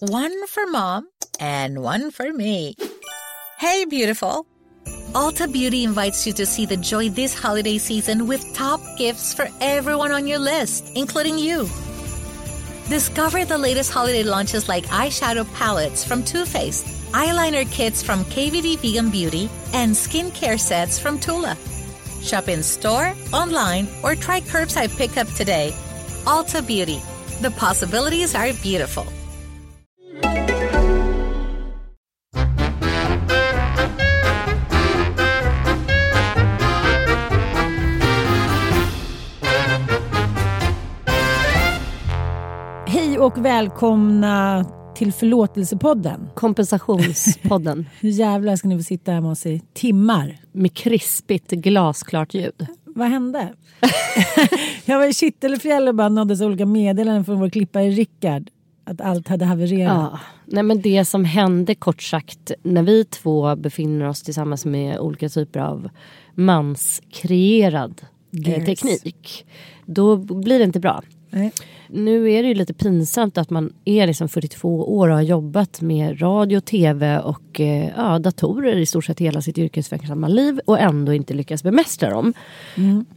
One for mom and one for me. Hey, beautiful. Ulta Beauty invites you to see the joy this holiday season with top gifts for everyone on your list, including you. Discover the latest holiday launches like eyeshadow palettes from Too Faced, eyeliner kits from KVD Vegan Beauty, and skincare sets from Tula. Shop in store, online, or try curbside pickup today. Ulta Beauty. The possibilities are beautiful. Och välkomna till Förlåtelsepodden. Kompensationspodden. Jävlar ska ni få sitta här med oss i timmar. Med krispigt glasklart ljud. Vad hände? jag var i Kittelfjäll och bara nåddes olika meddelanden från vår klippare Rickard. Att allt hade havererat. Ja. Nej, men det som hände kort sagt när vi två befinner oss tillsammans med olika typer av manskreerad eh, teknik. Då blir det inte bra. Nej. Nu är det ju lite pinsamt att man är liksom 42 år och har jobbat med radio, tv och eh, ja, datorer i stort sett hela sitt yrkesverksamma liv och ändå inte lyckas bemästra dem.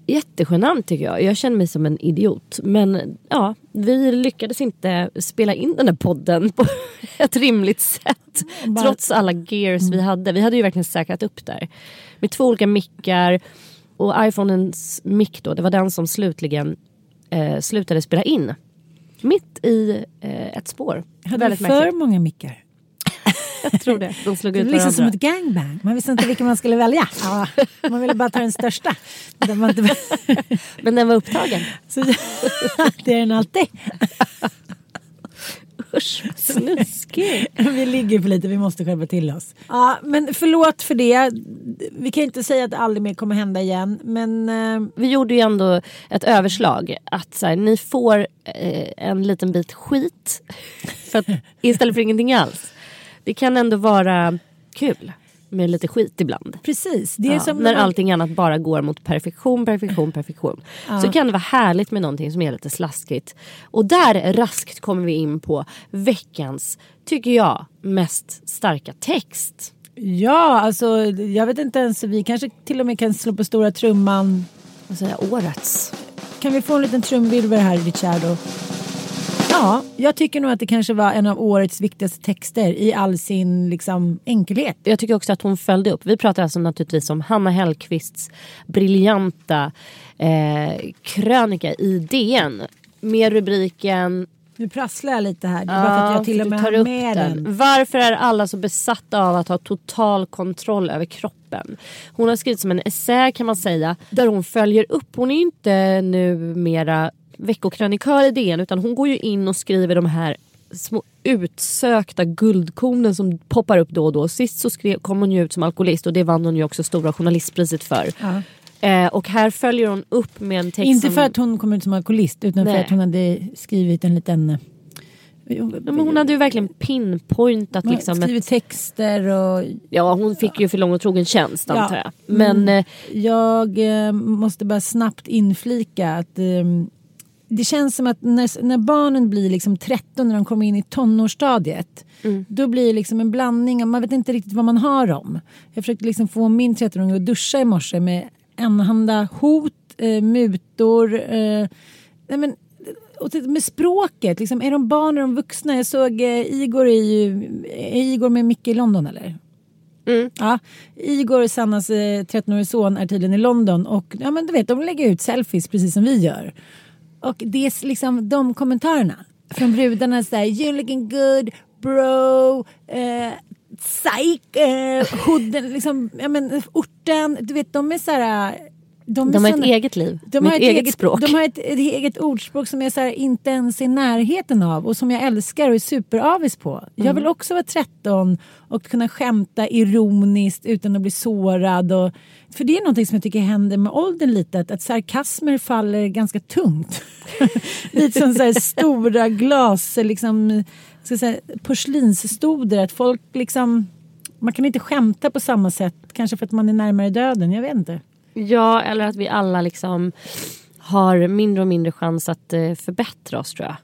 Jättegenant tycker jag. Jag känner mig som en idiot. Men ja, vi lyckades inte spela in den här podden på ett rimligt sätt. Bara- Trots alla gears vi hade. Vi hade ju verkligen säkrat upp där. Med två olika mickar. Och iPhonens mick då, det var den som slutligen eh, slutade spela in. Mitt i eh, ett spår. Hade Väldigt för märkligt. många mickar? Jag tror det. De slog Det ut var liksom som ett gangbang. Man visste inte vilken man skulle välja. Ja, man ville bara ta den största. Men den var upptagen. Så, det är den alltid. Usch, snuskig. Vi ligger för lite, vi måste skärpa till oss. Ja, men förlåt för det. Vi kan inte säga att det aldrig mer kommer hända igen. Men eh, Vi gjorde ju ändå ett överslag. Att så här, ni får eh, en liten bit skit för att, istället för ingenting alls. Det kan ändå vara kul med lite skit ibland. precis. Ja, när man- allting annat bara går mot perfektion, perfektion, perfektion. Så kan det vara härligt med någonting som är lite slaskigt. Och där raskt kommer vi in på veckans, tycker jag, mest starka text. Ja, alltså jag vet inte ens. Vi kanske till och med kan slå på stora trumman. Säger jag, årets? Kan vi få en liten trumvirvel här Ricciardo? Ja, jag tycker nog att det kanske var en av årets viktigaste texter i all sin liksom, enkelhet. Jag tycker också att hon följde upp. Vi pratar alltså naturligtvis om Hanna Hellquists briljanta eh, krönika i DN. Med rubriken Nu prasslar jag lite här. Det var för att jag till och med har med den. Varför är alla så besatta av att ha total kontroll över kroppen? Hon har skrivit som en essä kan man säga. Där hon följer upp. Hon är ju inte numera veckokrönikör i DN utan hon går ju in och skriver de här små utsökta guldkornen som poppar upp då och då. Sist så skrev, kom hon ju ut som alkoholist och det vann hon ju också Stora journalistpriset för. Ja. Eh, och här följer hon upp med en text Inte som... för att hon kom ut som alkoholist utan för Nej. att hon hade skrivit en liten... eh, Ja, men hon hade ju verkligen pinpointat hon liksom ett skrivit texter och Ja, hon fick ju för lång och trogen tjänst Ja, antar jag. Men eh, Jag eh, måste bara snabbt inflika att eh, det känns som att när, när barnen blir liksom 13 när de kommer in i tonårsstadiet då blir det liksom en blandning, man vet inte riktigt vad man har dem. Jag försökte liksom få min 13-åring att duscha i morse med enahanda hot, eh, mutor, eh, nej men, och med språket, liksom, är de barn eller de vuxna? Jag såg eh, Igor ju, är Igor med Micke i London eller? Ja, Igor, Sannas eh, 13-årige son, är tydligen i London och ja, men du vet, de lägger ut selfies precis som vi gör. Och det är liksom de kommentarerna från brudarna sådär, you're looking good bro, eh, psych, eh, hooden, liksom, ja, men, orten, du vet de är såhär de, de är har ett såna- eget liv. de har ett eget, språk. De har ett, ett eget ordspråk som jag så här, inte ens är i närheten av och som jag älskar och är superavis på. Jag Mm. vill också vara 13 och kunna skämta ironiskt utan att bli sårad. Och, för det är någonting som jag tycker händer med åldern lite, att, att sarkasmer faller ganska tungt. lite som så här stora glas, liksom, ska säga, porslinsstoder, att folk liksom man kan inte skämta på samma sätt, kanske för att man är närmare döden, jag vet inte. Ja, eller att vi alla liksom har mindre och mindre chans att eh, förbättra oss tror jag.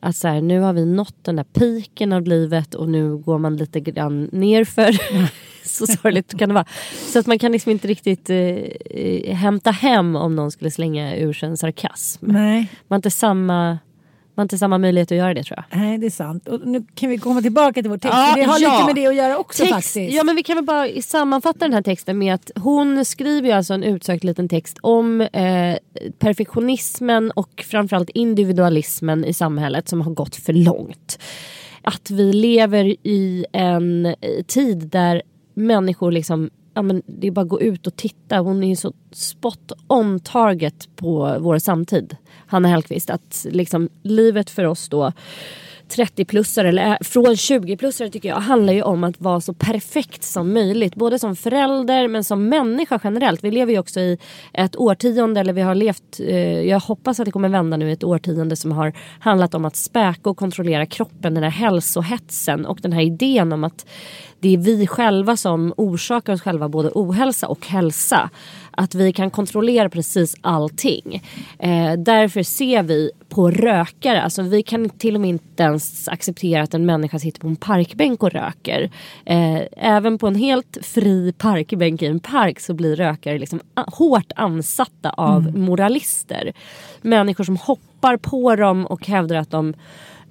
Att så här, nu har vi nått den där piken av livet och nu går man lite grann nerför. så sorgligt kan det vara. Så att man kan liksom inte riktigt eh, eh, hämta hem om någon skulle slänga ur sig en sarkasm. Nej. Man har inte samma man har inte samma möjlighet att göra det tror jag. Nej, det är sant. Och nu kan vi komma tillbaka till vår text. Ja, det har ja. lite med det att göra också Text, faktiskt. ja men vi kan väl bara sammanfatta den här texten med att hon skriver ju alltså en utsökt liten text om eh, perfektionismen och framförallt individualismen i samhället som har gått för långt. Att vi lever i en eh, tid där människor liksom Ja, men det är bara att gå ut och titta. Hon är ju så spot on target på vår samtid. Hanna Hellquist. Att liksom livet för oss då 30-plussare eller eh, från 20-plussare tycker jag handlar ju om att vara så perfekt som möjligt. Både som förälder men som människa generellt. Vi lever ju också i ett årtionde eller vi har levt, eh, jag hoppas att det kommer vända nu, i ett årtionde som har handlat om att späka och kontrollera kroppen. Den här hälsohetsen och den här idén om att det är vi själva som orsakar oss själva både ohälsa och hälsa. Att vi kan kontrollera precis allting. Eh, därför ser vi på rökare, alltså vi kan till och med inte ens acceptera att en människa sitter på en parkbänk och röker. Eh, även på en helt fri parkbänk i en park så blir rökare liksom hårt ansatta av moralister. Människor som hoppar på dem och hävdar att de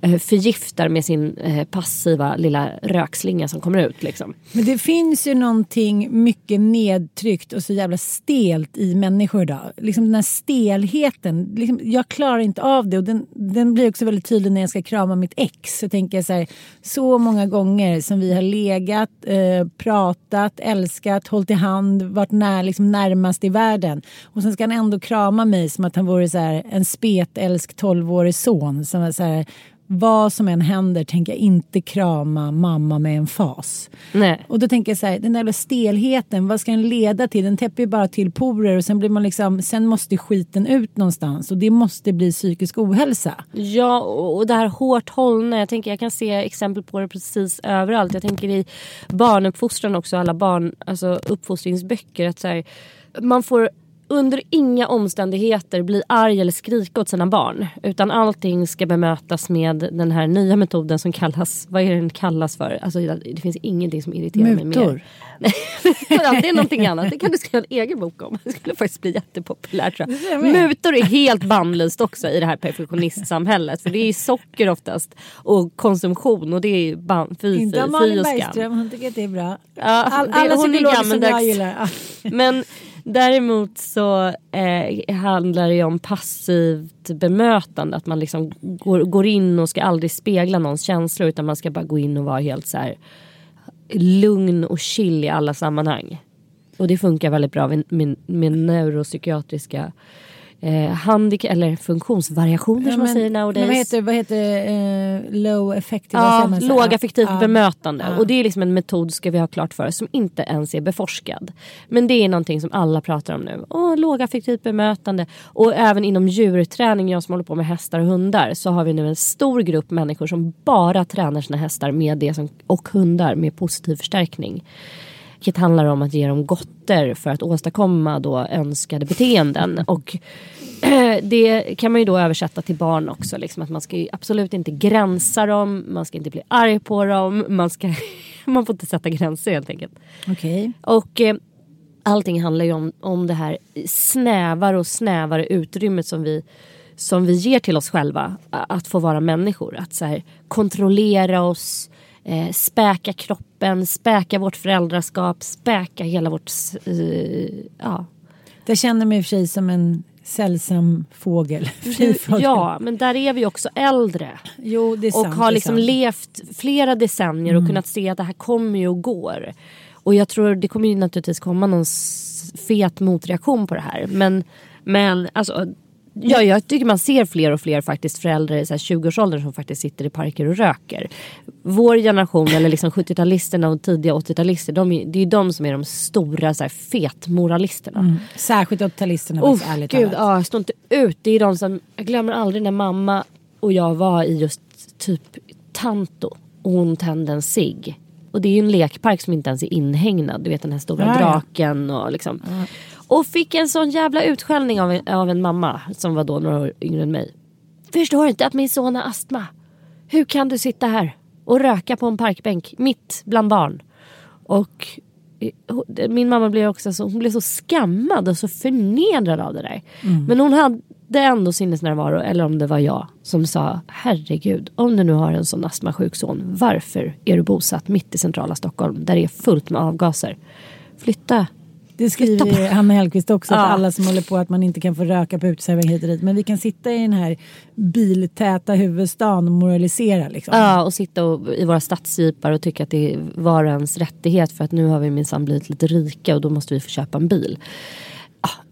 Eh, förgiftar med sin eh, passiva lilla rökslinga som kommer ut. Liksom. Men det finns ju någonting mycket nedtryckt och så jävla stelt i människor idag. Liksom den här stelheten. Liksom, jag klarar inte av det och den, den blir också väldigt tydlig när jag ska krama mitt ex. Så tänker jag så här, så många gånger som vi har legat, eh, pratat, älskat, hållit i hand, varit när, liksom närmast i världen. Och sen ska han ändå krama mig som att han vore så här, en spetälsk tolvårig son. Som är så här, vad som än händer tänker jag inte krama mamma med en fas. Nej. Och då tänker jag så här, den där stelheten, vad ska den leda till? Den täpper ju bara till porer och sen blir man liksom, sen måste skiten ut någonstans och det måste bli psykisk ohälsa. Ja, och och det här hårt hållna. Jag, tänker, jag kan se exempel på det precis överallt. Jag tänker i barnuppfostran också, alla barn, alltså uppfostringsböcker. Att så här, man får under inga omständigheter bli arg eller skrika åt sina barn. Utan allting ska bemötas med den här nya metoden som kallas, vad är den kallas för? Alltså, det finns ingenting som irriterar mig mer. Mutor. det är någonting annat. Det kan du skriva en egen bok om. Det skulle faktiskt bli jättepopulärt tror jag. Mutor är helt bannlyst också i det här perfektionistsamhället. För det är socker oftast och konsumtion och det är ban- fy, Inte Malin. Bergström, hon tycker att det är bra. Ja, All, det- alla är psykologer som gammaldags. jag gillar. Men däremot så eh, handlar det ju om passivt bemötande. Att man liksom går, går in och ska aldrig spegla någons känslor utan man ska bara gå in och vara helt så här lugn och chill i alla sammanhang. Och det funkar väldigt bra med, med, med neuropsykiatriska eh, handikapp eller funktionsvariationer som man säger nowadays. vad heter, vad heter det? eh, low effective? Ja, lågaffektivt Ja. bemötande. Ja. Och det är liksom en metod ska vi ha klart för oss som inte ens är beforskad. Men det är någonting som alla pratar om nu. Åh, lågaffektivt bemötande. Och även inom djurträning, jag som håller på med hästar och hundar, så har vi nu en stor grupp människor som bara tränar sina hästar med det som, och hundar med positiv förstärkning. Vilket handlar om att ge dem gotter för att åstadkomma då önskade beteenden. Och det kan man ju då översätta till barn också. Liksom, att man ska absolut inte gränsa dem, man ska inte bli arg på dem. Man, ska, man får inte sätta gränser helt enkelt. Okej. Och eh, allting handlar ju om, om det här snävare och snävare utrymmet som vi, som vi ger till oss själva. Att få vara människor. Att så här, kontrollera oss, eh, späka kroppen, späka vårt föräldraskap, späka hela vårt... Eh, ja. Jag känner mig i och för sig som en sällsam fågel. Frifågel. ja, men där är vi också äldre. Jo, det är och sant. har det är liksom levt flera decennier och kunnat se att det här kommer ju och går. Och jag tror det kommer ju naturligtvis komma någon fet motreaktion på det här. Men, men alltså, ja, jag tycker man ser fler och fler faktiskt föräldrar i så här 20-årsåldern som faktiskt sitter i parker och röker. Vår generation, eller liksom 70-talisterna och tidiga 80-talister, de, det är ju de som är de stora så här, fetmoralisterna. Mm. Särskilt 80-talisterna Oh, ärligt gud, talat. ja, står inte ut. Det är de som, jag glömmer aldrig när mamma och jag var i just typ Tanto och hon tände en cigg. Och det är ju en lekpark som inte ens är inhägnad. Du vet den här stora Ja, ja. draken och liksom. Och fick en sån jävla utskällning av en, av en mamma som var då några år yngre än mig. Förstår inte att min son har astma. Hur kan du sitta här och röka på en parkbänk mitt bland barn? Och eh, min mamma blev också så, hon blev så skammad och så förnedrad av det där. Mm. Men hon hade ändå sinnesnärvaro, eller om det var jag, som sa herregud, om du nu har en sån astmasjuk son, varför är du bosatt mitt i centrala Stockholm där det är fullt med avgaser? Flytta det skriver Hanna Hellquist också, ja. att alla som håller på att man inte kan få röka på uteservering hit och dit. Men vi kan sitta i den här biltäta huvudstaden och moralisera. Liksom. Ja, och sitta och, i våra stadsjeepar och tycka att det är var ens rättighet för att nu har vi minsann blivit lite rika och då måste vi få köpa en bil.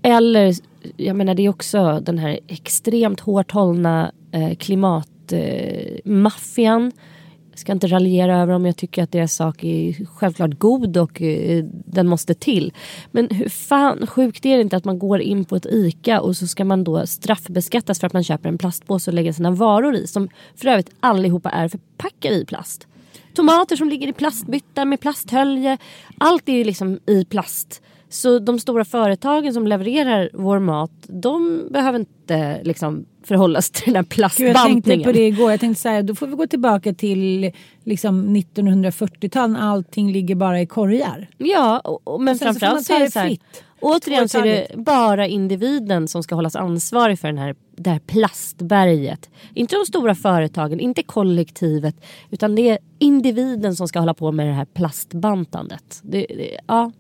Eller, jag menar det är också den här extremt hårt hållna eh, klimatmaffian. Eh, ska inte raljera över om jag tycker att deras sak är självklart god och eh, den måste till. Men hur fan sjukt är det inte att man går in på ett ICA och så ska man då straffbeskattas för att man köper en plastpåse och lägger sina varor i som för övrigt allihopa är förpackade i plast. Tomater som ligger i plastbyttar med plasthölje. Allt är ju liksom i plast. Så de stora företagen som levererar vår mat de behöver inte liksom förhålla sig till den här plastbantningen. Jag tänkte på det igår. Jag tänkte så här, då får vi gå tillbaka till liksom 1940-talet när allting ligger bara i korgar. Ja, och, och men framförallt så är det så här, Återigen så är det bara individen som ska hållas ansvarig för den här, det här plastberget. Inte de stora företagen, inte kollektivet. Utan det är individen som ska hålla på med det här plastbantandet. Det, det, ja.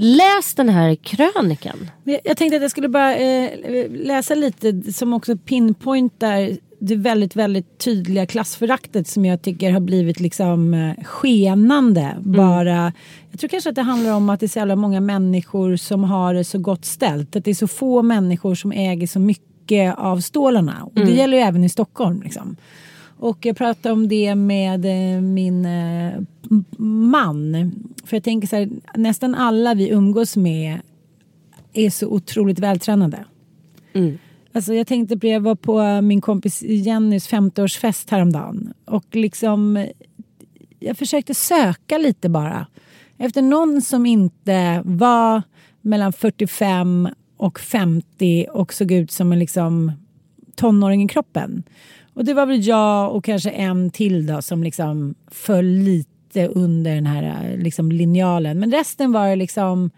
Läs den här krönikan. Jag tänkte att jag skulle bara eh, läsa lite som också pinpointar det väldigt, väldigt tydliga klassföraktet som jag tycker har blivit liksom eh, skenande. Mm. Bara, jag tror kanske att det handlar om att det är så jävla många människor som har det så gott ställt. Att det är så få människor som äger så mycket av stålarna. Och mm. det gäller ju även i Stockholm. Liksom. Och jag pratade om det med eh, min eh, man. För jag tänker så här, nästan alla vi umgås med är så otroligt vältränade. Mm. Alltså jag tänkte på, jag var på min kompis Jennys 50-årsfest häromdagen. Och liksom, jag försökte söka lite bara. Efter någon som inte var mellan 45 och 50 och såg ut som en liksom tonåring i kroppen. Och det var väl jag och kanske en till då som liksom föll lite under den här liksom linjalen. Men resten var liksom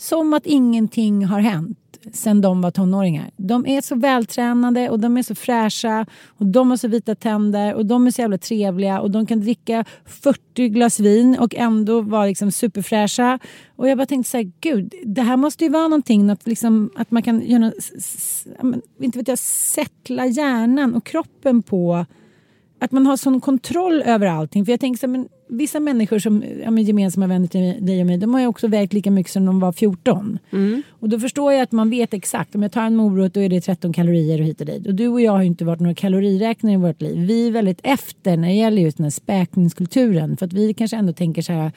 som att ingenting har hänt sen de var tonåringar. De är så vältränade och de är så fräscha och de har så vita tänder och de är så jävla trevliga och de kan dricka 40 glas vin och ändå vara liksom superfräscha. Och jag bara tänkte så här, gud, det här måste ju vara någonting, något liksom, att man kan göra, inte vet jag, sättla hjärnan och kroppen på att man har sån kontroll över allting. För jag tänker så här, men vissa människor som ja, men gemensamma vänner till dig och mig, de har ju också vägt lika mycket som de var 14. Mm. Och då förstår jag att man vet exakt, om jag tar en morot då är det 13 kalorier och hit och dit. Och du och jag har ju inte varit några kaloriräknare i vårt liv. Vi är väldigt efter när det gäller just den här späkningskulturen. För att vi kanske ändå tänker så här,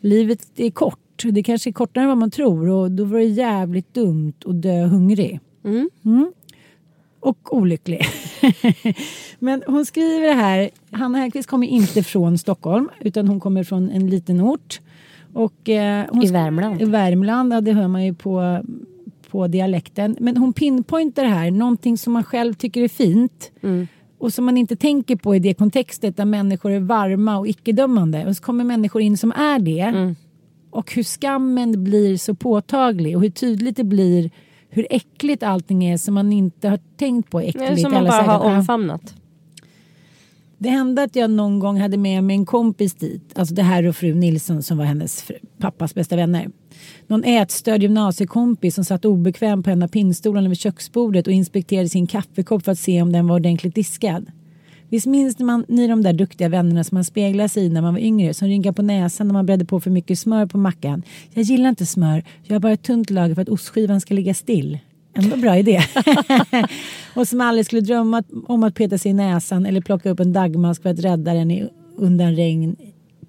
livet är kort. Det kanske är kortare än vad man tror och då var det jävligt dumt att dö hungrig. Mm. Mm och olycklig. Men hon skriver det här. Hanna Hellquist kommer inte från Stockholm utan hon kommer från en liten ort. Och, eh, I Värmland. I Värmland, ja, det hör man ju på, på dialekten. Men hon pinpointar det här, någonting som man själv tycker är fint. Mm. Och som man inte tänker på i det kontextet där människor är varma och icke-dömande. Och så kommer människor in som är det. Mm. Och hur skammen blir så påtaglig och hur tydligt det blir hur äckligt allting är som man inte har tänkt på äckligt. Ja, som man bara har omfamnat. Det hände att jag någon gång hade med mig en kompis dit, alltså det här och fru Nilsson som var hennes fru, pappas bästa vänner. Någon ätstörd gymnasiekompis som satt obekväm på en av pinnstolarna vid köksbordet och inspekterade sin kaffekopp för att se om den var ordentligt diskad. Visst minns man, ni de där duktiga vännerna som man speglade sig i när man var yngre som rynkade på näsan när man bredde på för mycket smör på mackan. Jag gillar inte smör, jag har bara ett tunt lager för att ostskivan ska ligga still. Ändå bra idé. och som aldrig skulle drömma om att peta sig i näsan eller plocka upp en dagmask för att rädda den undan regn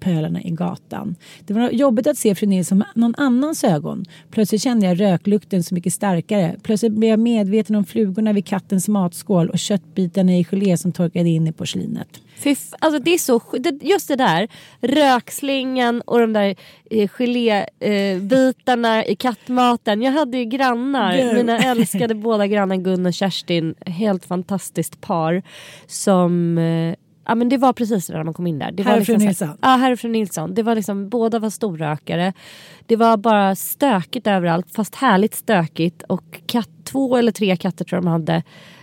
pölarna i gatan. Det var jobbigt att se fru Nilsson med någon annans ögon. Plötsligt kände jag röklukten så mycket starkare. Plötsligt blev jag medveten om flugorna vid kattens matskål och köttbitarna i gelé som torkade in i porslinet. Fy alltså det är så just det där rökslingan och de där eh, gelébitarna eh, i kattmaten. Jag hade ju grannar, Girl. mina älskade båda grannar Gun och Kerstin, helt fantastiskt par som eh, ja men det var precis det när man kom in där. Det Herr var fru liksom här- Nilsson. Ja, herr fru Nilsson. Det var liksom, båda var storrökare. Det var bara stökigt överallt, fast härligt stökigt. Och katt, två eller tre katter tror jag de hade.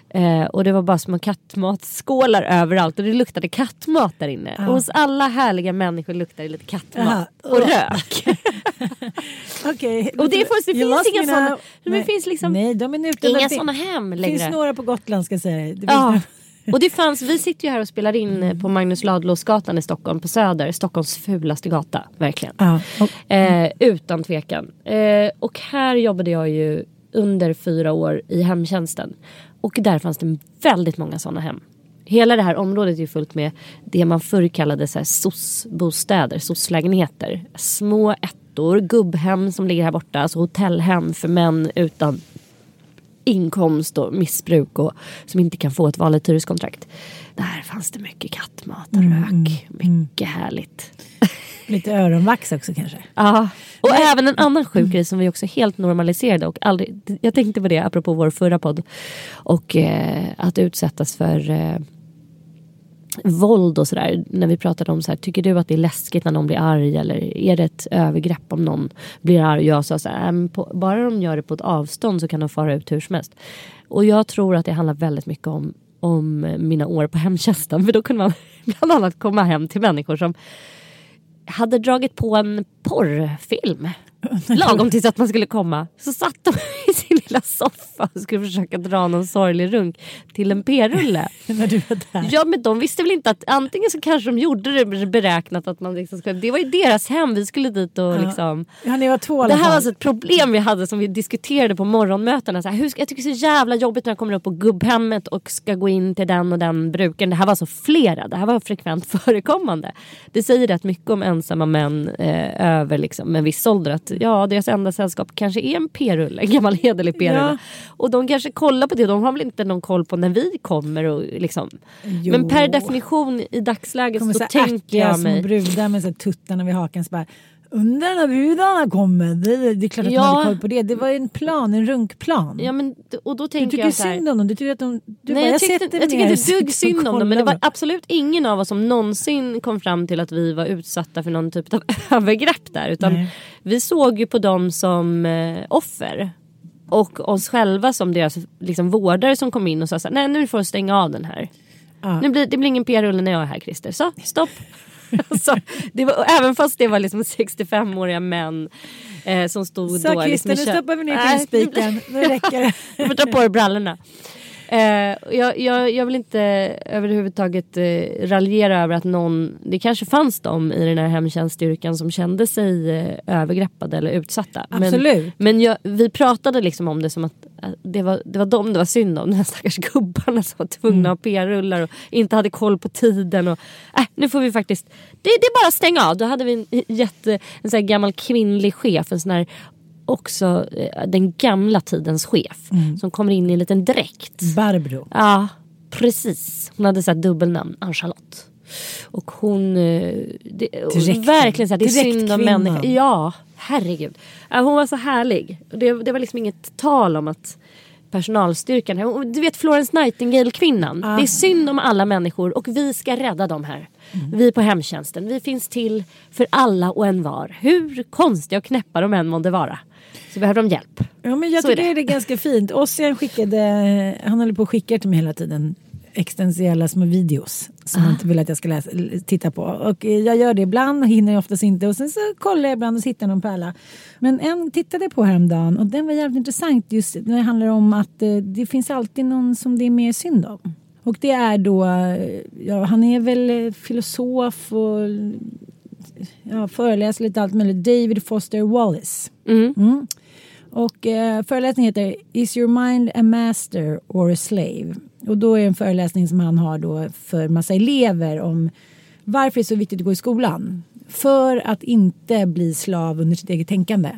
Eh, och det var bara små kattmatsskålar överallt och det luktade kattmat där inne. Och hos alla härliga människor luktade det lite kattmat. Jaha. Och rök. Okej. Och det, får, det finns inga sådana. Men Nej. det finns liksom Nej, de är inga Det sådana hem Det längre. finns några på Gotland ska jag säga. Det Ja. Och det fanns, vi sitter ju här och spelar in eh, på Magnus Ladulåsgatan i Stockholm på Söder. Stockholms fulaste gata, verkligen. Ja. Eh, utan tvekan. Eh, och här jobbade jag ju under fyra år i hemtjänsten. Och där fanns det väldigt många sådana hem. Hela det här området är ju fullt med det man förr kallade så här SOS-bostäder, SOS-lägenheter. Små ettor, gubbhem som ligger här borta, alltså hotellhem för män utan inkomst och missbruk och som inte kan få ett vanligt hyreskontrakt. Där fanns det mycket kattmat och rök. Mycket härligt. lite öronvax också kanske. Ja, och även en annan sjuk grej som vi också helt normaliserade och aldrig, jag tänkte på det apropå vår förra podd. Och eh, att utsättas för eh, våld och sådär. När vi pratade om så här, tycker du att det är läskigt när någon blir arg eller är det ett övergrepp om någon blir arg? Och jag sa så här, "Äh, på, bara de gör det på ett avstånd så kan de fara ut hur som helst. Och jag tror att det handlar väldigt mycket om om mina år på hemtjänsten. För då kunde man bland annat komma hem till människor som hade dragit på en porrfilm. Lagom tills att man skulle komma. Så satt de i sin lilla soffa och skulle försöka dra någon sorglig runk till en p-rulle. När du var där. Ja men de visste väl inte att antingen så kanske de gjorde det beräknat att man liksom skulle, det var ju deras hem, vi skulle dit och liksom Ja, ni var två det här var alltså ett problem vi hade som vi diskuterade på morgonmötena. Så här, hur jag tycker det är så jävla jobbigt när jag kommer upp på gubbhemmet och ska gå in till den och den brukaren. Det här var alltså flera, det här var frekvent förekommande. Det säger rätt mycket om ensamma män eh, över liksom, en viss ålder. Att ja, deras enda sällskap kanske är en p-rulle, en gammal hederlig p-rulle. Ja. Och de kanske kollar på det, de har väl inte någon koll på när vi kommer. Och, liksom. Jo. Men per definition i dagsläget kommer så, så tänker jag mig... brudar med så tuttarna vid hakan. Så bara, Undrar när brudarna kommer. Det, det är klart att Ja. man hade koll på det. Det var en plan, en runkplan. Ja, men, och då du tänker tycker jag så här, synd om dem. Du tycker att de... Du Nej, bara, jag, tyckte, sätter jag tycker inte dugg synd om dem. Men det var absolut ingen av oss som någonsin kom fram till att vi var utsatta för någon typ av övergrepp där. Utan Nej. vi såg ju på dem som eh, offer. Och oss själva som deras liksom, vårdare som kom in och sa så här, nej nu får du stänga av den här. Ja. Nu blir, det blir ingen PR-rulle när jag är här Christer. Så, stopp. så, det var, även fast det var liksom 65-åriga män eh, som stod Så då. Christer, liksom, nu stoppar vi ner knivspiken. Nu räcker det. du får dra på dig brallorna. Eh, jag, jag, jag vill inte överhuvudtaget eh, raljera över att någon, det kanske fanns de i den här hemtjänststyrkan som kände sig eh, övergreppade eller utsatta. Absolut. Men, men jag, vi pratade liksom om det som att det var, det var dem det var synd om. De här stackars gubbarna som var tvungna att ha p-rullar och inte hade koll på tiden. Och, äh, nu får vi faktiskt, det, det är bara att stänga av. Då hade vi en, jätte, en sån gammal kvinnlig chef, en sån här också eh, den gamla tidens chef som kommer in i en liten dräkt. Barbro. Ja, precis. Hon hade så här dubbelnamn, Ann-Charlotte. Och hon... eh, Det, och verkligen så här, det är synd om människor. Ja, herregud. Hon var så härlig. Det, det var liksom inget tal om att personalstyrkan... Du vet Florence Nightingale-kvinnan. Det är synd om alla människor och vi ska rädda dem här. Vi på hemtjänsten. Vi finns till för alla och en var. Hur konstiga och knäppa de än månde vara. Så behöver de hjälp. Ja, men jag Så är tycker det. det. är ganska fint. Ossian skickade, han håller på och skickar till mig hela tiden existentiella små videos som han inte vill att jag ska läsa, titta på. Och eh, jag gör det ibland och hinner oftast inte. Och sen så kollar jag ibland och hittar någon pärla. Men en tittade jag på häromdagen och den var jävligt intressant just när det handlar om att eh, det finns alltid någon som det är mer synd om. Och det är då, eh, ja, han är väl filosof och ja, föreläser lite allt möjligt. David Foster Wallace. Mm. Och eh, föreläsningen heter Is your mind a master or a slave? Och då är det en föreläsning som han har då för massa elever om varför det är så viktigt att gå i skolan. För att inte bli slav under sitt eget tänkande.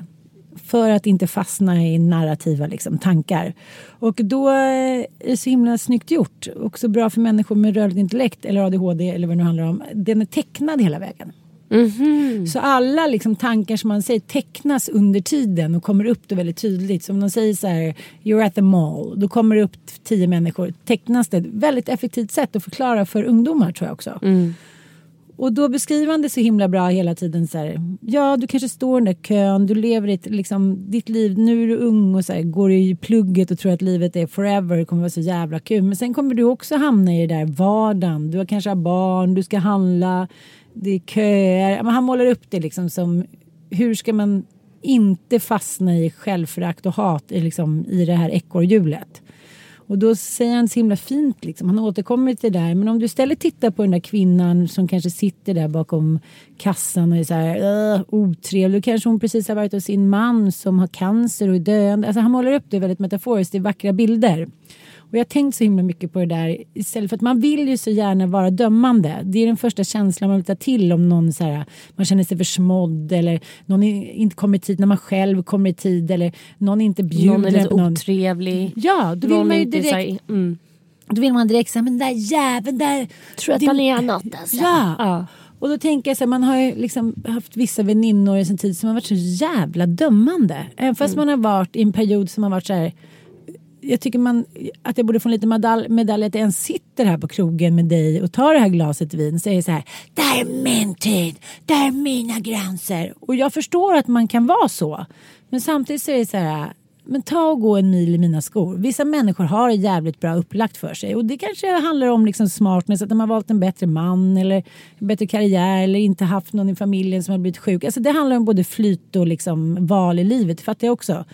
För att inte fastna i narrativa liksom, tankar. Och då eh, är det så himla snyggt gjort. Också bra för människor med rörligt intellekt eller ADHD eller vad det nu handlar om. Den är tecknad hela vägen. Så alla liksom tankar som man säger tecknas under tiden och kommer upp då väldigt tydligt. Så om de säger så här, you're at the mall, då kommer det upp tio människor. Tecknas det. Väldigt effektivt sätt att förklara för ungdomar tror jag också. Och då beskriver han det så himla bra hela tiden. Så här, ja, du kanske står i den där kön, du lever ditt, liksom, ditt liv, nu är du ung och så här, går i plugget och tror att livet är forever, det kommer vara så jävla kul. Men sen kommer du också hamna i det där vardagen, du har kanske har barn, du ska handla, det är köer. Men han målar upp det liksom som, hur ska man inte fastna i självförakt och hat i, liksom, i det här ekorrhjulet. Och då säger han så himla fint, liksom. han återkommer till det där. Men om du istället tittar på den där kvinnan som kanske sitter där bakom kassan och är så här uh, otrevlig. Då kanske hon precis har varit hos sin man som har cancer och är döende. Alltså han målar upp det väldigt metaforiskt i vackra bilder. Och jag har tänkt så himla mycket på det där istället för att man vill ju så gärna vara dömande. Det är den första känslan man vill ta till om någon så här, man känner sig försmådd eller någon inte kommer i tid när man själv kommer i tid eller någon inte bjuder. Någon är lite någon. otrevlig. Ja, då vill Någon man ju direkt, här, mm. då vill man direkt säga men den där jäveln där. Tror att han är något alltså. Ja. ja. Och då tänker jag så här, man har ju liksom haft vissa väninnor i sin tid som har varit så jävla dömande. Även fast Mm. man har varit i en period som har varit så här. Jag tycker man, att jag borde få en liten medalj, medalj att jag ens sitter här på krogen med dig och tar det här glaset vin säger så här. Det här är min tid, det här är mina gränser. Och jag förstår att man kan vara så. Men samtidigt så är det så här. Men ta och gå en mil i mina skor. Vissa människor har det jävligt bra upplagt för sig. Och det kanske handlar om liksom smartness, att de har valt en bättre man eller en bättre karriär eller inte haft någon i familjen som har blivit sjuk. Alltså det handlar om både flyt och liksom val i livet, det fattar jag också.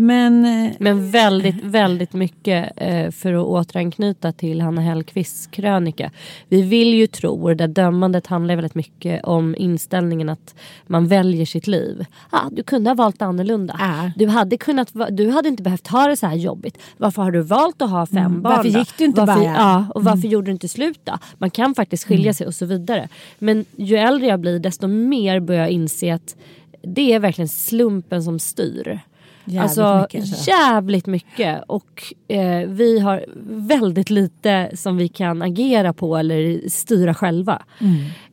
Men eh, Men väldigt, väldigt mycket eh, för att återanknyta till Hanna Hellquists krönika. Vi vill ju tro, och det där dömandet handlar väldigt mycket om inställningen att man väljer sitt liv. Ah, du kunde ha valt annorlunda. Ja. Du, hade kunnat, du hade inte behövt ha det så här jobbigt. Varför har du valt att ha fem Mm, barn varför då? gick du inte varför, bara? Mm. Ja, och varför gjorde du inte slut då? Man kan faktiskt skilja sig och så vidare. Men ju äldre jag blir desto mer börjar jag inse att det är verkligen slumpen som styr. Jävligt alltså mycket, alltså. jävligt mycket. Och eh, vi har väldigt lite som vi kan agera på eller styra själva.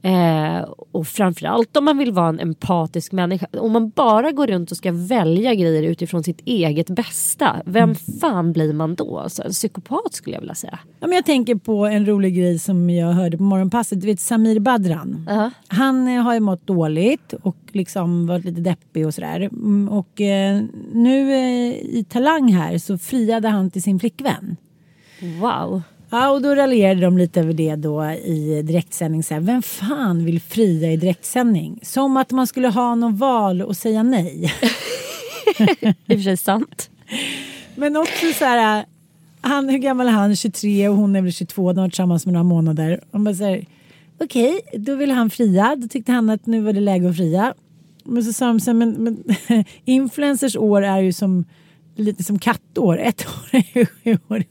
Eh, och framförallt om man vill vara en empatisk människa. Om man bara går runt och ska välja grejer utifrån sitt eget bästa. Vem fan blir man då? Alltså, en psykopat skulle jag vilja säga. Ja, men jag tänker på en rolig grej som jag hörde på morgonpasset. Du vet Samir Badran. Ja. Han eh, har ju mått dåligt och liksom varit lite deppig och sådär. Mm, Och eh, nu eh, i Talang här så friade han till sin flickvän. Wow. Ja, och då raljerade de lite över det då i direktsändning. Så här, Vem fan vill fria i direktsändning? Som att man skulle ha någon val och säga nej. I och för sig sant. Men också så här, han, hur gammal är han? 23 och hon är väl 22, de har varit tillsammans med några månader. Och man säger, okej, då ville han fria. Då tyckte han att nu var det läge att fria. Men så sa de så här, men, men influencers år är ju som lite som kattår. Ett år är ju sju år.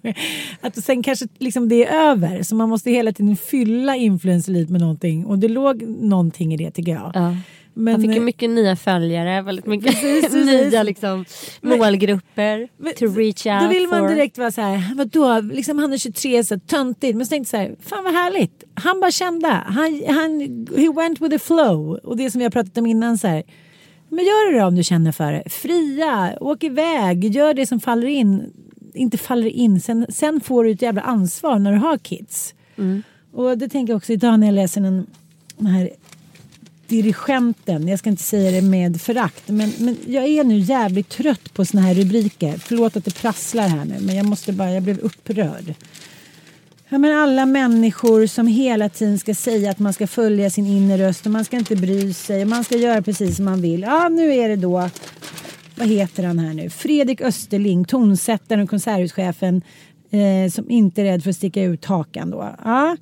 Att sen kanske liksom det är över. Så man måste hela tiden fylla influencerlivet med någonting. Och det låg någonting i det tycker jag. Ja. Men, Han fick ju mycket nya följare, väldigt mycket Precis, nya liksom, målgrupper Men to reach out Då vill man direkt vara så här, vadå, liksom han är 23, så töntigt. Men så tänkte jag så här, fan vad härligt. Han bara kände, han, han, he went with the flow. Och det som vi har pratat om innan så här, men gör det då om du känner för det. Fria, åk iväg, gör det som faller in. Inte faller in, sen, sen får du ett jävla ansvar när du har kids. Och det tänker jag också idag när jag läser den, den här dirigenten, jag ska inte säga det med förakt, men, men jag är nu jävligt trött på såna här rubriker. Förlåt att det prasslar här nu, men jag måste bara, jag blev upprörd. Ja, men alla människor som hela tiden ska säga att man ska följa sin inre röst och man ska inte bry sig och man ska göra precis som man vill. Ja, nu är det då, vad heter han här nu? Fredrik Österling, tonsättaren och konserthuschefen eh, som inte är rädd för att sticka ut hakan då. Ja,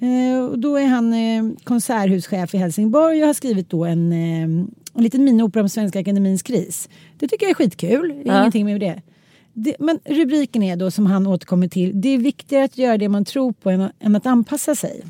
eh, och då är han eh, konserthuschef i Helsingborg och har skrivit då en, eh, en liten miniopera om Svenska Akademins kris. Det tycker jag är skitkul, det är Ja. ingenting med det. Det, men rubriken är då som han återkommer till. Det är viktigare att göra det man tror på än, än att anpassa sig.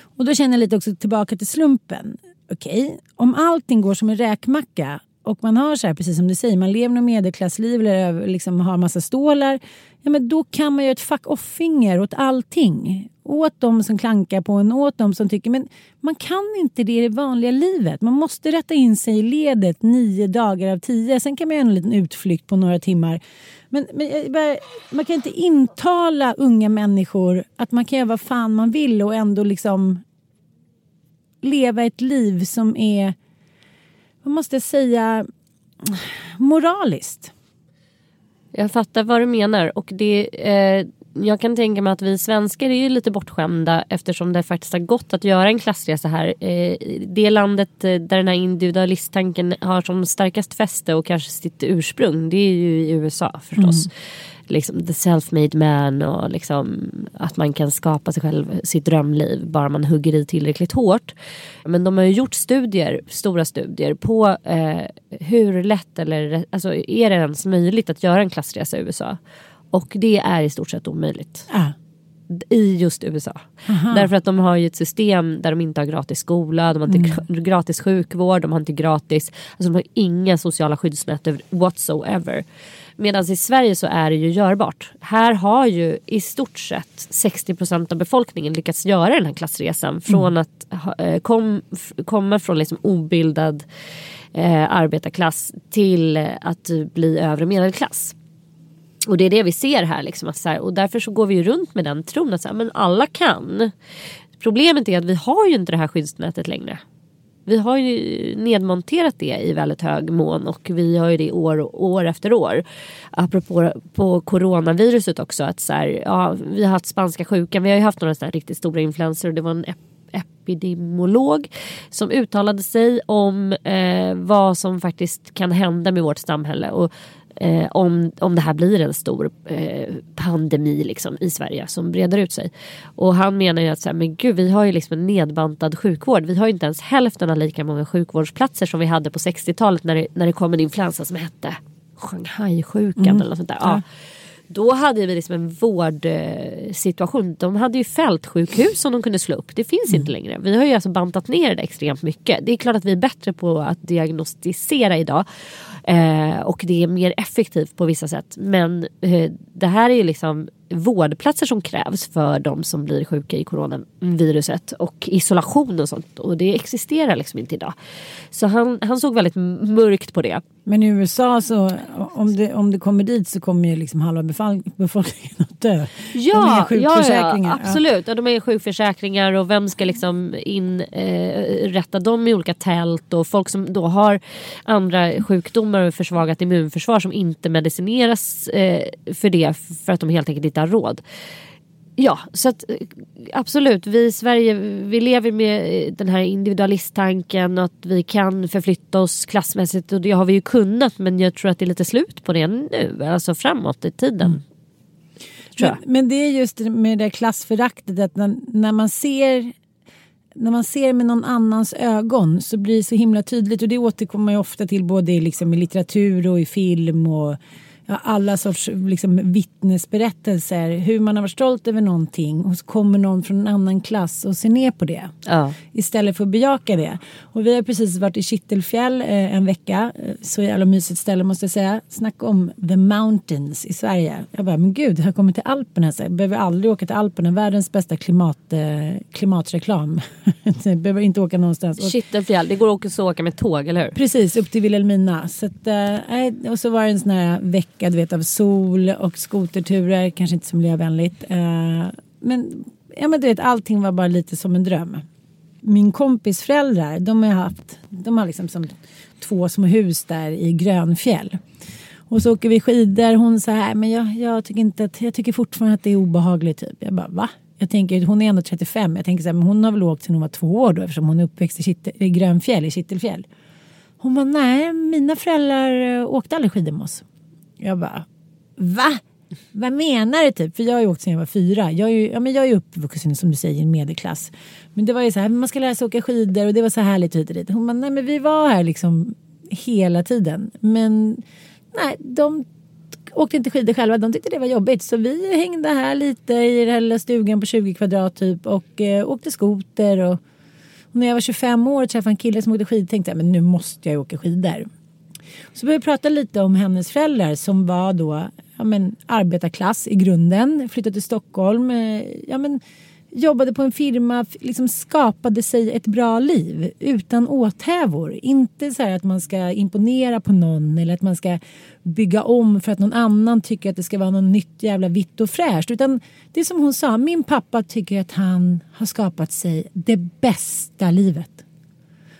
Och då känner jag lite också tillbaka till slumpen. Okej, om allting går som en räkmacka och man har så här, precis som du säger, man lever något medelklassliv eller liksom har massa stålar. Ja, men då kan man göra ett fuck off-finger åt allting. Åt de som klankar på en, åt de som tycker... Men man kan inte det i det vanliga livet. Man måste rätta in sig i ledet nio dagar av tio. Sen kan man göra en liten utflykt på några timmar. Men, men eh, bara, man kan inte intala unga människor att man kan göra vad fan man vill och ändå liksom leva ett liv som är, vad måste jag säga, moraliskt. Jag fattar vad du menar och det, eh, jag kan tänka mig att vi svenskar är ju lite bortskämda eftersom det faktiskt har gått att göra en klassresa här. Eh, det landet eh, där den här individualisttanken har som starkast fäste och kanske sitt ursprung det är ju i USA förstås. Mm liksom the self-made man och liksom att man kan skapa sig själv sitt drömliv bara man hugger i tillräckligt hårt. Men de har ju gjort studier, stora studier på eh, hur lätt eller alltså är det ens möjligt att göra en klassresa i USA? Och det är i stort sett omöjligt. Ah i just USA. Aha. Därför att de har ju ett system där de inte har gratis skola, de har inte mm. gratis sjukvård, de har inte gratis, alltså de har inga sociala skyddsnät whatsoever. Medan i Sverige så är det ju görbart. Här har ju i stort sett 60% av befolkningen lyckats göra den här klassresan. Från mm. att eh, kom, komma från liksom obildad eh, arbetarklass till att bli övre medelklass. Och det är det vi ser här. Liksom, att så här, och därför så går vi ju runt med den tron att så här, men alla kan. Problemet är att vi har ju inte det här skyddsnätet längre. Vi har ju nedmonterat det i väldigt hög mån och vi har ju det år, år efter år. Apropå på coronaviruset också. Att så här, ja, vi har haft spanska sjukan, vi har ju haft några så riktigt stora influenser och det var en ep epidemiolog som uttalade sig om eh, vad som faktiskt kan hända med vårt samhälle. Och eh, om, om det här blir en stor eh, pandemi liksom, i Sverige som breder ut sig. Och han menar ju att så här, men gud, vi har ju liksom en nedbantad sjukvård. Vi har inte ens hälften av lika många sjukvårdsplatser som vi hade på 60-talet när det, när det kom en influensa som hette Shanghai-sjukan mm. eller något sånt där. Ja. Då hade vi liksom en vårdsituation. De hade ju fältsjukhus som de kunde slå upp. Det finns mm. inte längre. Vi har ju alltså bantat ner det extremt mycket. Det är klart att vi är bättre på att diagnostisera idag. Eh, och det är mer effektivt på vissa sätt. Men eh, det här är ju liksom vårdplatser som krävs för de som blir sjuka i coronaviruset och isolation och sånt. Och det existerar liksom inte idag. Så han, han såg väldigt mörkt på det. Men i USA så om det, om det kommer dit så kommer ju liksom halva befolkningen dö. Ja, de ja, ja absolut. Ja. de är sjukförsäkringar och vem ska liksom inrätta eh, dem i olika tält och folk som då har andra sjukdomar och försvagat immunförsvar som inte medicineras eh, för det för att de helt enkelt inte har råd. Ja, så att absolut. Vi i Sverige vi lever med den här individualisttanken och att vi kan förflytta oss klassmässigt och det har vi ju kunnat men jag tror att det är lite slut på det nu, alltså framåt i tiden. Mm. Men, men, det är just med det klassföraktet att när, när man ser när man ser med någon annans ögon så blir det så himla tydligt. Och det återkommer man ju ofta till både liksom i litteratur och i film och ja, alla sorts liksom, vittnesberättelser. Hur man har varit stolt över någonting och så kommer någon från en annan klass och ser ner på det. Ja. Istället för att bejaka det. Och vi har precis varit i Kittelfjäll eh, en vecka. Eh, så jävla mysigt ställe måste jag säga. Snacka om the mountains i Sverige. Jag bara, men gud, jag har kommit till Alperna. Så jag behöver aldrig åka till Alperna. Världens bästa klimat, eh, klimatreklam. jag behöver inte åka någonstans. Kittelfjäll, det går också att åka med tåg, eller hur? Precis, upp till Vilhelmina. Så att, eh, och så var det en sån här vecka täckad vet, av sol och skoterturer. Kanske inte så miljövänligt. Eh, men, ja, men du vet, allting var bara lite som en dröm. Min kompis föräldrar, de har haft de har liksom som två små hus där i Grönfjäll. Och så åker vi skidor. Hon sa, här, men jag, jag, tycker inte att, jag tycker fortfarande att det är obehagligt. Typ. Jag bara, va? Jag tänker, hon är ändå 35. Jag tänker så här, men hon har väl åkt sedan hon var två år då eftersom hon är uppväxt i, Kittel, i Grönfjäll, i Kittelfjäll. Hon bara, nej, mina föräldrar eh, åkte aldrig skidor med oss. Jag bara, va? Vad menar du typ? För jag har ju åkt sedan jag var fyra. Jag är ju, ja, men jag är uppvuxen som du säger i en medelklass. Men det var ju så här, man ska lära sig åka skidor och det var så härligt hit och dit. Hon bara, nej men vi var här liksom hela tiden. Men nej, de åkte inte skidor själva. De tyckte det var jobbigt. Så vi hängde här lite i den här lilla stugan på 20 kvadrat typ och eh, åkte skoter. Och, och när jag var 25 år och träffade en kille som åkte skidor tänkte jag men nu måste jag åka skidor. Så började vi prata lite om hennes föräldrar som var då ja, men, arbetarklass i grunden. Flyttade till Stockholm. Eh, ja, men, jobbade på en firma, liksom skapade sig ett bra liv utan åthävor. Inte så här att man ska imponera på någon eller att man ska bygga om för att någon annan tycker att det ska vara något nytt jävla vitt och fräscht. Utan det är som hon sa, min pappa tycker att han har skapat sig det bästa livet.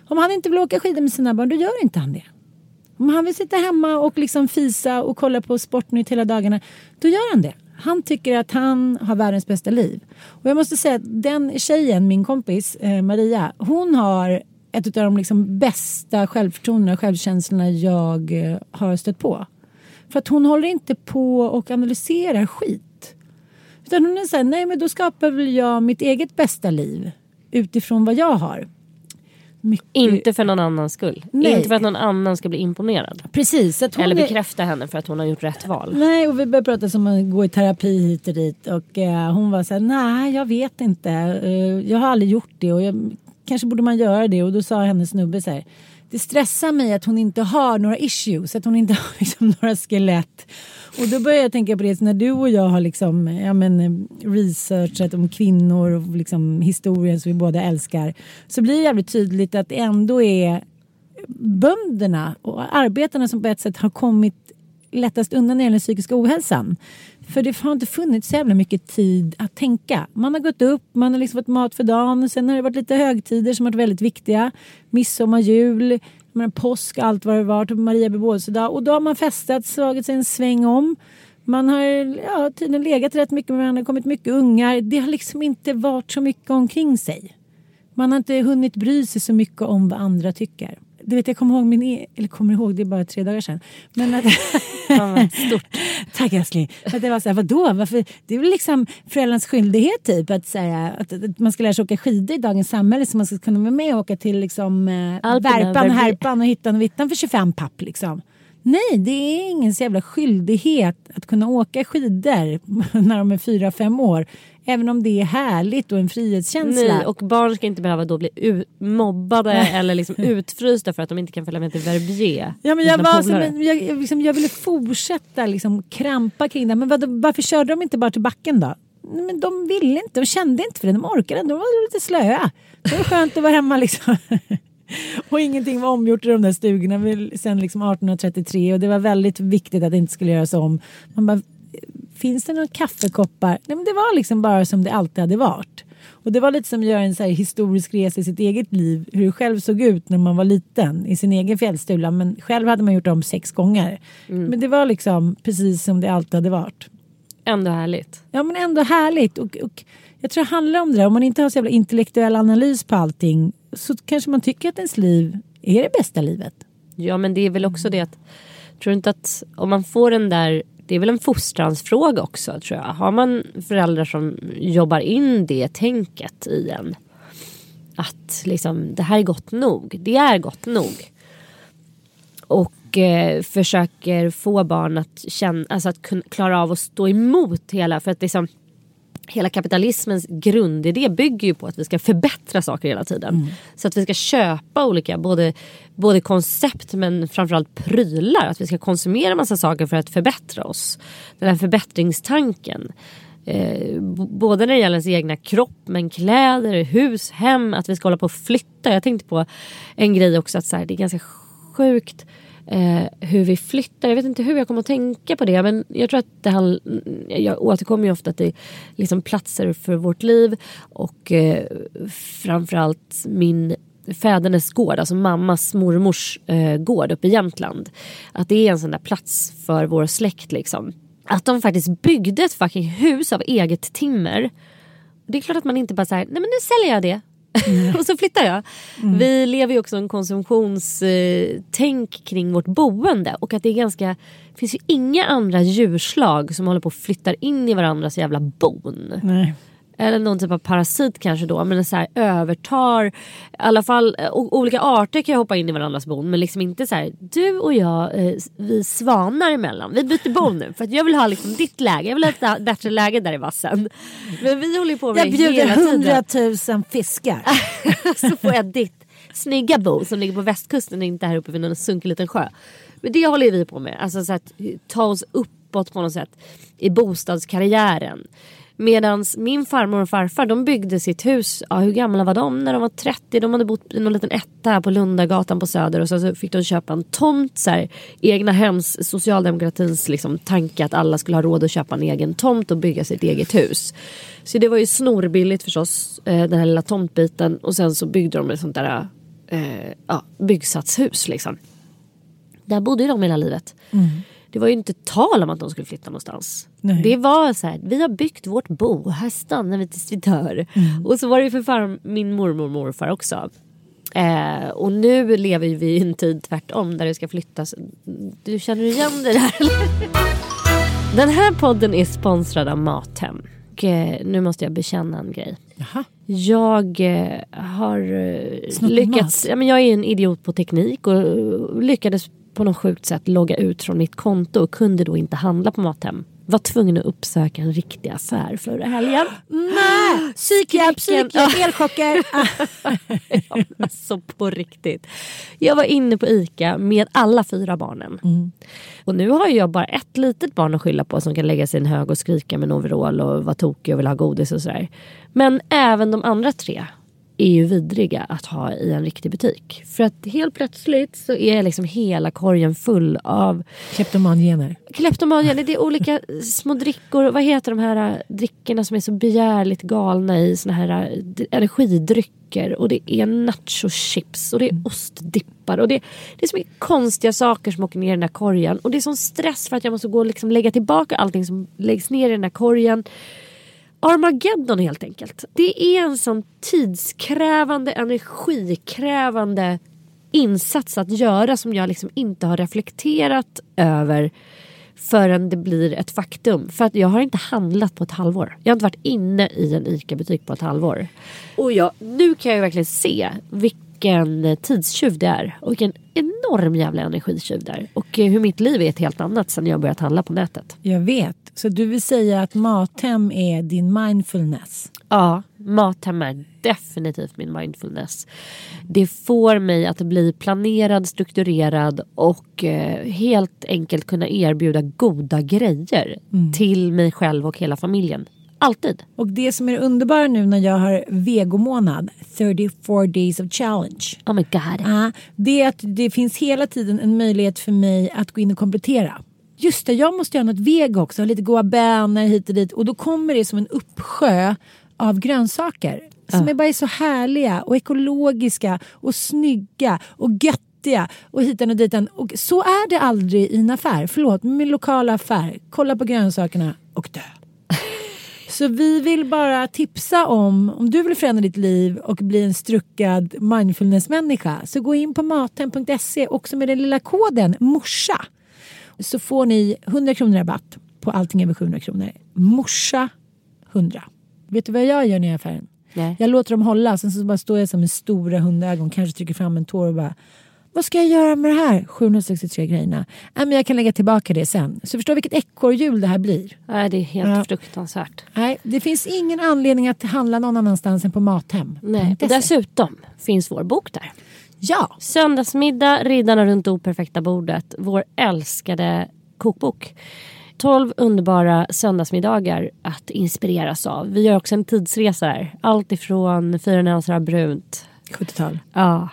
Om han inte vill åka skidor med sina barn, då gör inte han det. Om han vill sitta hemma och liksom fisa och kolla på Sportnytt hela dagarna, då gör han det. Han tycker att han har världens bästa liv. Och jag måste säga att den tjejen, min kompis eh, Maria, hon har ett av de liksom bästa självförtroendena och självkänslorna jag eh, har stött på. För att hon håller inte på och analyserar skit. Utan hon är så här, nej men då skapar väl jag mitt eget bästa liv utifrån vad jag har. Mycket... Inte för någon annans skull. Nej. Inte för att någon annan ska bli imponerad. Precis. Eller är- bekräfta henne för att hon har gjort rätt val. Nej, och vi började prata som att gå i terapi hit och dit. Och eh, hon var så här, nej jag vet inte. Eh, jag har aldrig gjort det och jag, kanske borde man göra det. Och då sa hennes snubbe så här, det stressar mig att hon inte har några issues, att hon inte har liksom, några skelett. Och då börjar jag tänka på det, när du och jag har liksom, ja, men, researchat om kvinnor och liksom, historien som vi båda älskar. Så blir det jävligt tydligt att det ändå är bönderna och arbetarna som på ett sätt har kommit lättast undan när det gäller den psykiska ohälsan. För det har inte funnits så jävla mycket tid att tänka. Man har gått upp, man har liksom fått mat för dagen sen har det varit lite högtider som har varit väldigt viktiga. Midsommar, jul, menar, påsk, allt vad det varit, Maria bebådelsedag. Och då har man festat, slagit sig en sväng om. Man har ja, tydligen legat rätt mycket med varandra, kommit mycket ungar. Det har liksom inte varit så mycket omkring sig. Man har inte hunnit bry sig så mycket om vad andra tycker. Du vet, jag kommer ihåg min, e- eller kommer ihåg, det är bara tre dagar sedan. Men att, stort. Tack älskling. Att det var så här, vadå? Varför? Det är väl liksom föräldrarnas skyldighet typ att säga att, att man ska lära sig åka skidor i dagens samhälle så man ska kunna vara med och åka till liksom, eh, Alperna, Värpan, Härpan och Hittan och Vittan för 25 papp liksom. Nej, det är ingen så jävla skyldighet att kunna åka skidor när de är fyra fem år. Även om det är härligt och en frihetskänsla. Nej, och barn ska inte behöva då bli mobbade eller liksom utfrysta för att de inte kan följa med till Verbier. Ja, men jag, var, så, polare. men jag, liksom, jag ville fortsätta liksom, krampa kring det. Men vad, varför körde de inte bara till backen då? Men de ville inte, de kände inte för det, de orkade inte, de var lite slöa. Det var skönt att vara hemma liksom. Och ingenting var omgjort i de där stugorna sen liksom 1833 och det var väldigt viktigt att det inte skulle göras om. Man bara, finns det några kaffekoppar? Nej men det var liksom bara som det alltid hade varit. Och det var lite som att göra en så historisk resa i sitt eget liv. Hur det själv såg ut när man var liten i sin egen fjällstula. Men själv hade man gjort om sex gånger. Men det var liksom precis som det alltid hade varit. Ändå härligt. Ja men ändå härligt. Och, och jag tror det handlar om det där. Om man inte har så jävla intellektuell analys på allting. Så kanske man tycker att ens liv är det bästa livet. Ja men det är väl också det att Tror du inte att om man får den där det är väl en fostransfråga också tror jag. Har man föräldrar som jobbar in det tänket i en. Att liksom det här är gott nog. Det är gott nog. Och eh, försöker få barn att känna, alltså att kunna, klara av att stå emot hela. För att liksom hela kapitalismens grundidé bygger ju på att vi ska förbättra saker hela tiden. Så att vi ska köpa olika, både, både koncept men framförallt prylar. Att vi ska konsumera massa saker för att förbättra oss. Den här förbättringstanken. Eh, både när det gäller ens egna kropp, men kläder, hus, hem, att vi ska hålla på och flytta. Jag tänkte på en grej också att så här, det är ganska sjukt eh, hur vi flyttar. Jag vet inte hur jag kommer att tänka på det men jag tror att det här, jag återkommer ju ofta till liksom platser för vårt liv och eh, framförallt min fädernes gård, alltså mammas mormors eh, gård uppe i Jämtland. Att det är en sån där plats för vår släkt liksom. Att de faktiskt byggde ett fucking hus av eget timmer. Det är klart att man inte bara säger nej men nu säljer jag det. och så flyttar jag. Vi lever ju också en konsumtionstänk kring vårt boende och att det är ganska det finns ju inga andra djurslag som håller på och flyttar in i varandras jävla bon. Nej. Eller någon typ av parasit kanske då. Men så här övertar. I alla fall eh, olika arter kan ju hoppa in i varandras bon. Men liksom inte så här. Du och jag, eh, vi svanar emellan. Vi byter bon nu. För att jag vill ha liksom ditt läge. Jag vill ha ett bättre läge där i vassen. Men vi håller ju på med Jag det bjuder hela tiden. hundratusen fiskar. så får jag ditt snygga bo som ligger på västkusten och inte här uppe vid någon sunkig liten sjö. Men det håller vi på med. Alltså så att ta oss uppåt på något sätt i bostadskarriären. Medan min farmor och farfar de byggde sitt hus, ja, hur gamla var de när de var 30? De hade bott i någon liten etta här på Lundagatan på Söder och så fick de köpa en tomt. Så här, egna hems, socialdemokratins liksom, tanke att alla skulle ha råd att köpa en egen tomt och bygga sitt eget hus. Så det var ju snorbilligt förstås, eh, den här lilla tomtbiten. Och sen så byggde de ett sånt där eh, ja, byggsatshus liksom. Där bodde ju de hela livet. Mm. Det var ju inte tal om att de skulle flytta någonstans. Nej. Det var så här, vi har byggt vårt bo, här stannar vi tills vi dör. Mm. Och så var det för far, min mormor och morfar också. Eh, och nu lever vi i en tid tvärtom där det ska flyttas. Du känner igen det där Den här podden är sponsrad av Mathem. Och, eh, nu måste jag bekänna en grej. Jaha. Jag eh, har eh, lyckats, ja, men jag är en idiot på teknik och eh, lyckades på något sjukt sätt logga ut från mitt konto och kunde då inte handla på Mathem. Var tvungen att uppsöka en riktig affär förra helgen. Nej! Psykhjälp, psykhjälp, elchocker. alltså på riktigt. Jag var inne på ICA med alla fyra barnen. Mm. Och nu har jag bara ett litet barn att skylla på som kan lägga sig i en hög och skrika med en overall och vara tokig och vill ha godis och sådär. Men även de andra tre är ju vidriga att ha i en riktig butik. För att helt plötsligt så är liksom hela korgen full av Kleptomangener. Kleptomangener, det är olika små drickor. Vad heter de här drickorna som är så begärligt galna i såna här eh, energidrycker. Och det är nachochips och det är mm. ostdippar. Och det, det är så mycket konstiga saker som åker ner i den här korgen. Och det är sån stress för att jag måste gå och liksom lägga tillbaka allting som läggs ner i den här korgen. Armageddon helt enkelt. Det är en sån tidskrävande, energikrävande insats att göra som jag liksom inte har reflekterat över förrän det blir ett faktum. För att jag har inte handlat på ett halvår. Jag har inte varit inne i en ICA-butik på ett halvår. Och jag, nu kan jag verkligen se vilken tidstjuv det är. Och vilken enorm jävla energitjuv det är. Och hur mitt liv är ett helt annat sen jag börjat handla på nätet. Jag vet. Så du vill säga att Mathem är din mindfulness? Ja, Mathem är definitivt min mindfulness. Det får mig att bli planerad, strukturerad och eh, helt enkelt kunna erbjuda goda grejer mm. till mig själv och hela familjen. Alltid. Och det som är underbara nu när jag har vegomånad, 34 days of challenge. Oh my god. Uh, det är att det finns hela tiden en möjlighet för mig att gå in och komplettera. Just det, jag måste göra något vego också. Lite goda bönor hit och dit. Och då kommer det som en uppsjö av grönsaker. Som uh. är bara så härliga och ekologiska och snygga och göttiga. Och hitan och ditan. Och så är det aldrig i en affär. Förlåt, min lokala affär. Kolla på grönsakerna och dö. Så vi vill bara tipsa om, om du vill förändra ditt liv och bli en struckad mindfulness-människa så gå in på mathem.se också med den lilla koden morsa så får ni 100 kronor rabatt på allting över 700 kronor. Morsa 100. Vet du vad jag gör när jag är i affären? Nej. Jag låter dem hålla, sen så bara står jag som med stora hundögon, kanske trycker fram en tår och bara vad ska jag göra med det här 763 grejerna? Äh, men jag kan lägga tillbaka det sen. Så förstå vilket ekorrhjul det här blir. Nej, det är helt ja. fruktansvärt. Nej, det finns ingen anledning att handla någon annanstans än på Mathem. Nej, och dessutom finns vår bok där. Ja. Söndagsmiddag, Riddarna runt det operfekta bordet. Vår älskade kokbok. 12 underbara söndagsmiddagar att inspireras av. Vi gör också en tidsresa här. Allt ifrån Fyra nyanser brunt. 70-tal. Ja.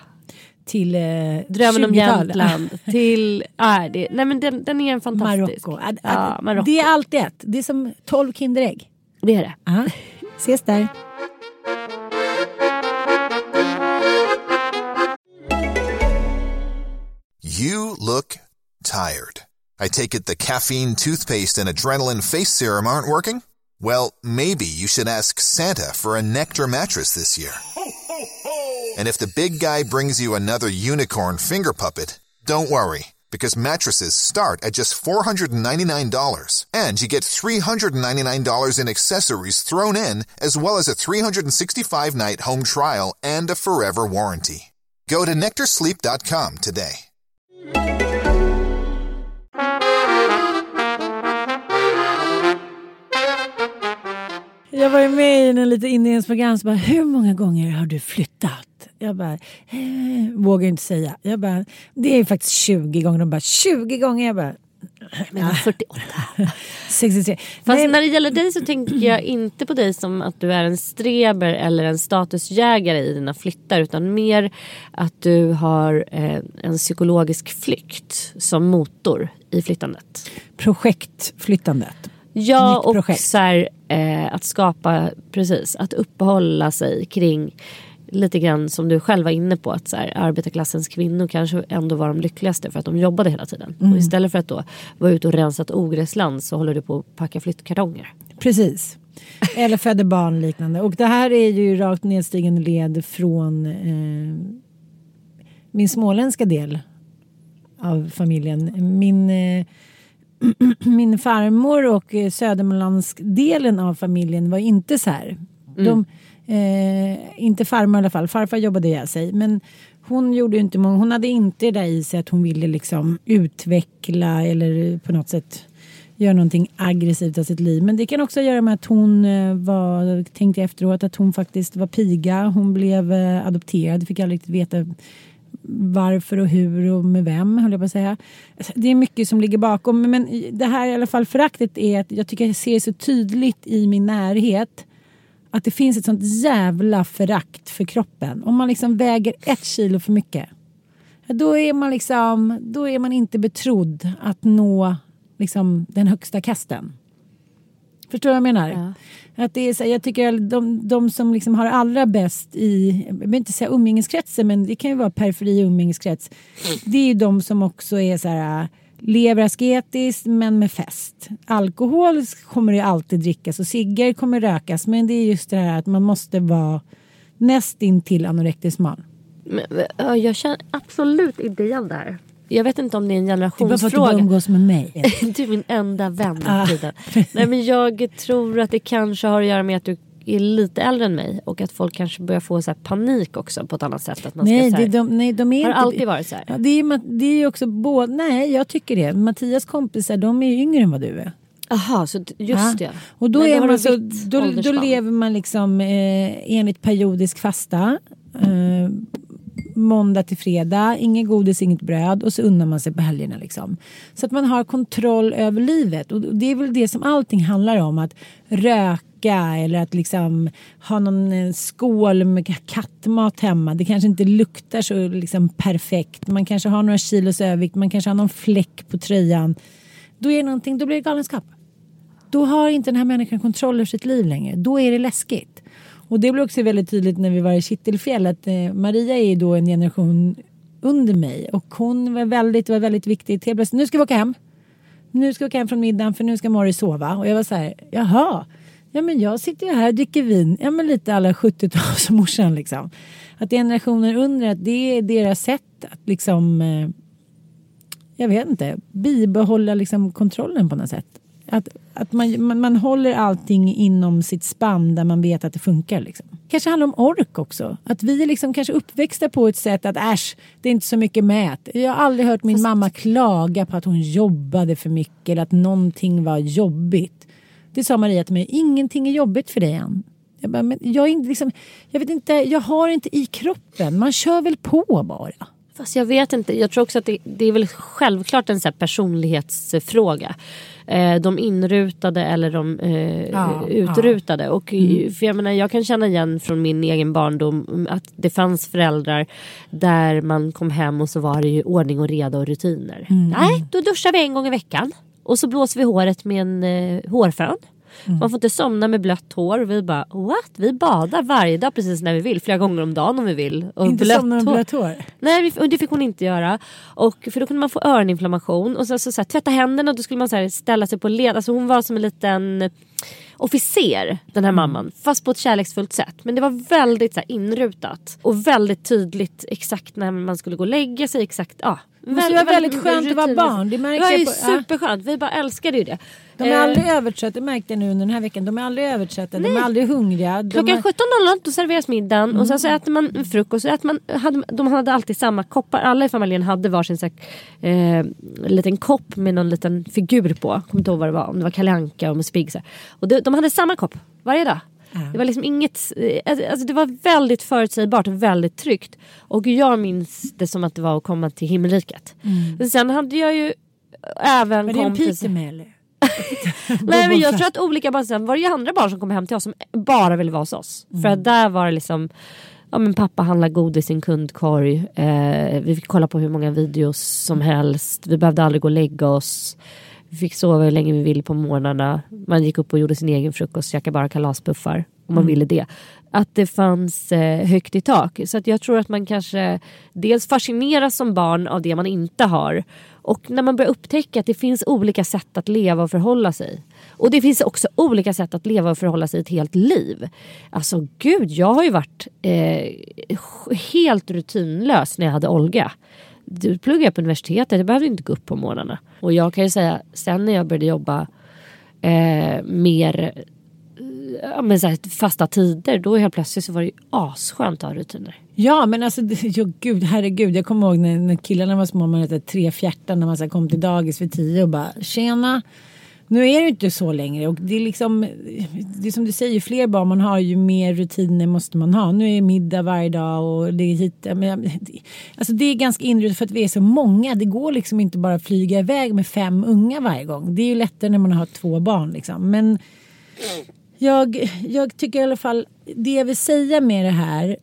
Till eh, Drömmen om Jämtland. till, ah, det, nej men den, den är en fantastisk. Marocko. Ja, Marocko. Det är allt ett. Det är som 12 Kinderägg. Det är det. Aha. Ses där. You look tired. I take it the caffeine toothpaste and adrenaline face serum aren't working? Well, maybe you should ask Santa for a Nectar mattress this year. And if the big guy brings you another unicorn finger puppet, don't worry, because mattresses start at just $499. And you get $399 in accessories thrown in, as well as a 365 night home trial and a forever warranty. Go to NectarSleep.com today. Jag var ju med i en lite inledningsprogram så bara, hur många gånger har du flyttat? Jag bara, eh, vågar inte säga. Jag bara, det är faktiskt 20 gånger. De bara, 20 gånger? Jag bara, Men 48. 63. Fast Nej, när det gäller dig så tänker jag inte på dig som att du är en streber eller en statusjägare i dina flyttar utan mer att du har eh, en psykologisk flykt som motor i flyttandet. projektflyttandet. Ja och så här, eh, att skapa, precis, att uppehålla sig kring lite grann som du själv var inne på att så här, arbetarklassens kvinnor kanske ändå var de lyckligaste för att de jobbade hela tiden. Mm. Och istället för att då vara ute och rensa ett ogräsland så håller du på att packa flyttkartonger. Precis. Eller föder barn liknande. Och det här är ju rakt nedstigande led från eh, min småländska del av familjen. Min, eh, min farmor och eh, Södermanlandsdelen av familjen var inte så här. De, eh, inte farmor i alla fall, farfar jobbade ihjäl sig. Men hon gjorde inte många, hon hade inte det där i sig att hon ville liksom utveckla eller på något sätt göra någonting aggressivt av sitt liv. Men det kan också göra med att hon eh, var, tänkte efteråt, att hon faktiskt var piga. Hon blev eh, adopterad, fick aldrig riktigt veta varför och hur och med vem, höll jag på att säga. Alltså, det är mycket som ligger bakom. Men det här i alla fall föraktet är att jag tycker jag ser så tydligt i min närhet att det finns ett sånt jävla förakt för kroppen. Om man liksom väger ett kilo för mycket. Då är man liksom, då är man inte betrodd att nå liksom den högsta kasten. Förstår du vad jag menar? Ja. Att det är så, jag tycker att de, de som liksom har allra bäst i, jag vill inte säga umgängeskretsen men det kan ju vara periferi umgängeskrets. Det är ju de som också är så här lever asketiskt men med fest. Alkohol kommer det alltid drickas och ciggar kommer rökas men det är just det här att man måste vara nästintill anorektisk smal. Men, ja, jag känner absolut inte igen det här. Jag vet inte om det är en Det är bara för att du generationsfråga. umgås med mig. Du är min enda vän Ah. Nej men jag tror att det kanske har att göra med att du är lite äldre än mig och att folk kanske börjar få så panik också på ett annat sätt. Att man Nej, ska, så det, här, de, nej, de är har inte... alltid varit så här. Ja, det, är, det är också både, nej jag tycker det. Mattias kompisar de är yngre än vad du är. Jaha, så just det. Och då, Men är man så, då, då lever man liksom eh, enligt periodisk fasta. Eh, måndag till fredag, inget godis, inget bröd och så unnar man sig på helgerna. Liksom. Så att man har kontroll över livet. Och det är väl det som allting handlar om. Att röka eller att liksom ha någon eh, skål med kattmat hemma. Det kanske inte luktar så liksom perfekt. Man kanske har några kilos övervikt, man kanske har någon fläck på tröjan. Då, är det någonting, då blir det galenskap. Då har inte den här människan kontroll över sitt liv längre. Då är det läskigt. Och det blev också väldigt tydligt när vi var i Kittelfjäll att eh, Maria är ju då en generation under mig och hon var väldigt, var väldigt viktig. Helt plötsligt, nu ska vi åka hem. Nu ska vi åka hem från middagen för nu ska Morris sova. Och jag var så här, jaha. Ja men jag sitter ju här och dricker vin. Ja men lite alla 70-talsmorsan liksom. Att generationer under att det är deras sätt att liksom eh, jag vet inte, bibehålla liksom kontrollen på något sätt. Att, att man, man, man håller allting inom sitt spann där man vet att det funkar. Liksom. kanske handlar om ork också. Att vi är liksom kanske uppväxta på ett sätt att äsch, det är inte så mycket mät. Jag har aldrig hört min mamma klaga på att hon jobbade för mycket eller att någonting var jobbigt. Det sa Maria till mig, ingenting är jobbigt för dig än. Jag, bara, men jag, är inte liksom, jag vet inte, jag har inte i kroppen, man kör väl på bara. Fast jag vet inte, jag tror också att det, det är väl självklart en så personlighetsfråga. Eh, de inrutade eller de eh, Ja, utrutade. Och, för jag, menar, jag kan känna igen från min egen barndom att det fanns föräldrar där man kom hem och så var det ju ordning och reda och rutiner. Nej, då duschar vi en gång i veckan. Och så blåser vi håret med en eh, hårfön. Man får inte somna med blött hår. Vi bara what? Vi badar varje dag precis när vi vill. Flera gånger om dagen om vi vill. Och inte blött somna med blött hår. Nej och det fick hon inte göra. Och, för då kunde man få öroninflammation. Och så, så, så här, tvätta händerna och då skulle man så här, ställa sig på led. Alltså hon var som en liten officer den här Mm. mamman. Fast på ett kärleksfullt sätt. Men det var väldigt så här, inrutat. Och väldigt tydligt exakt när man skulle gå och lägga sig. Exakt, ja. Det måste vara väldigt skönt att vara barn. Det Det var ju på- ja. superskönt. Vi bara älskade ju det. De är Eh, aldrig övertrötta, det märkte jag nu under den här veckan. De är aldrig övertrötta, de är aldrig hungriga. De Klockan är... 17.00 då serveras middagen och sen så äter man frukost. Äter man, hade, de hade alltid samma koppar. Alla i familjen hade varsin så här, eh, liten kopp med någon liten figur på. Jag kommer inte ihåg vad det var. Om det var Kalle Anka och Musse Pigg. Och de, de hade samma kopp. varje dag. Det var liksom inget, eh, alltså det var väldigt förutsägbart och väldigt tryggt. Och jag minns det som att det var att komma till himmelriket. Mm. Sen hade jag ju även Var det en Peter med eller? Nej men jag tror att olika barn, sen var det ju andra barn som kom hem till oss som bara ville vara hos oss. Mm. För att där var det liksom Ja men pappa handlar godis i en kundkorg. Eh, vi fick kolla på hur många videos som helst. Vi behövde aldrig gå och lägga oss. Vi fick sova hur länge vi ville på morgnarna. Man gick upp och gjorde sin egen frukost, käkade bara kalaspuffar om man mm. ville det. Att det fanns eh, högt i tak. Så att jag tror att man kanske dels fascineras som barn av det man inte har. Och när man börjar upptäcka att det finns olika sätt att leva och förhålla sig. Och det finns också olika sätt att leva och förhålla sig ett helt liv. Alltså gud, jag har ju varit eh, helt rutinlös när jag hade Olga. Du pluggade på universitetet, jag behövde inte gå upp på morgnarna. Och jag kan ju säga, sen när jag började jobba eh, mer eh, ja, men så här, fasta tider då helt plötsligt så var det ju asskönt att ha rutiner. Ja men alltså jo, gud herregud jag kommer ihåg när, när killarna var små man hette tre fjärtan när man så här, kom till dagis vid tio och bara tjena nu är det inte så längre och det är liksom det är som du säger ju fler barn man har ju mer rutiner måste man ha. Nu är det middag varje dag och det är hit. Men, alltså det är ganska inrutat för att vi är så många. Det går liksom inte bara att flyga iväg med fem unga varje gång. Det är ju lättare när man har två barn liksom. Men jag, jag tycker i alla fall, det jag vill säga med det här,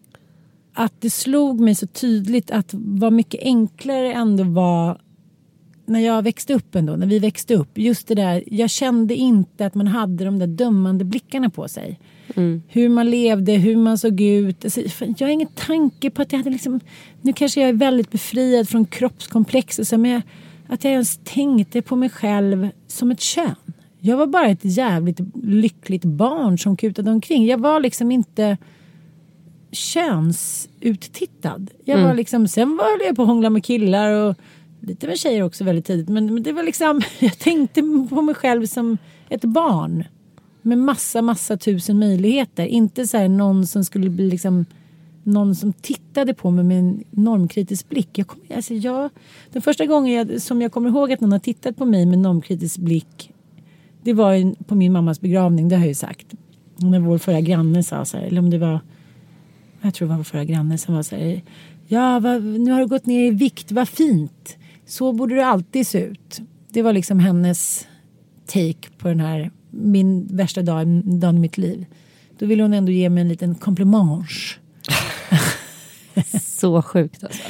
att det slog mig så tydligt att vad mycket enklare ändå var när jag växte upp ändå, när vi växte upp. Just det där, jag kände inte att man hade de där dömande blickarna på sig. Mm. Hur man levde, hur man såg ut. Alltså, jag har ingen tanke på att jag hade liksom... Nu kanske jag är väldigt befriad från kroppskomplex och så, men jag, att jag ens tänkte på mig själv som ett kön. Jag var bara ett jävligt lyckligt barn som kutade omkring. Jag var liksom inte könsutttittad. Jag mm. var liksom, sen var jag på att hångla med killar och lite med tjejer också väldigt tidigt. Men, men det var liksom, jag tänkte på mig själv som ett barn. Med massa, massa tusen möjligheter. Inte så här någon som skulle bli liksom någon som tittade på mig med en normkritisk blick. Jag kom, alltså jag, den första gången jag, som jag kommer ihåg att någon har tittat på mig med normkritisk blick det var på min mammas begravning, det har jag ju sagt. När vår förra granne sa så här, eller om det var, jag tror det var förra granne som var så här, ja vad, nu har du gått ner i vikt, vad fint. Så borde det alltid se ut. Det var liksom hennes take på den här, min värsta dag, dagen i mitt liv. Då ville hon ändå ge mig en liten komplimang. så sjukt alltså.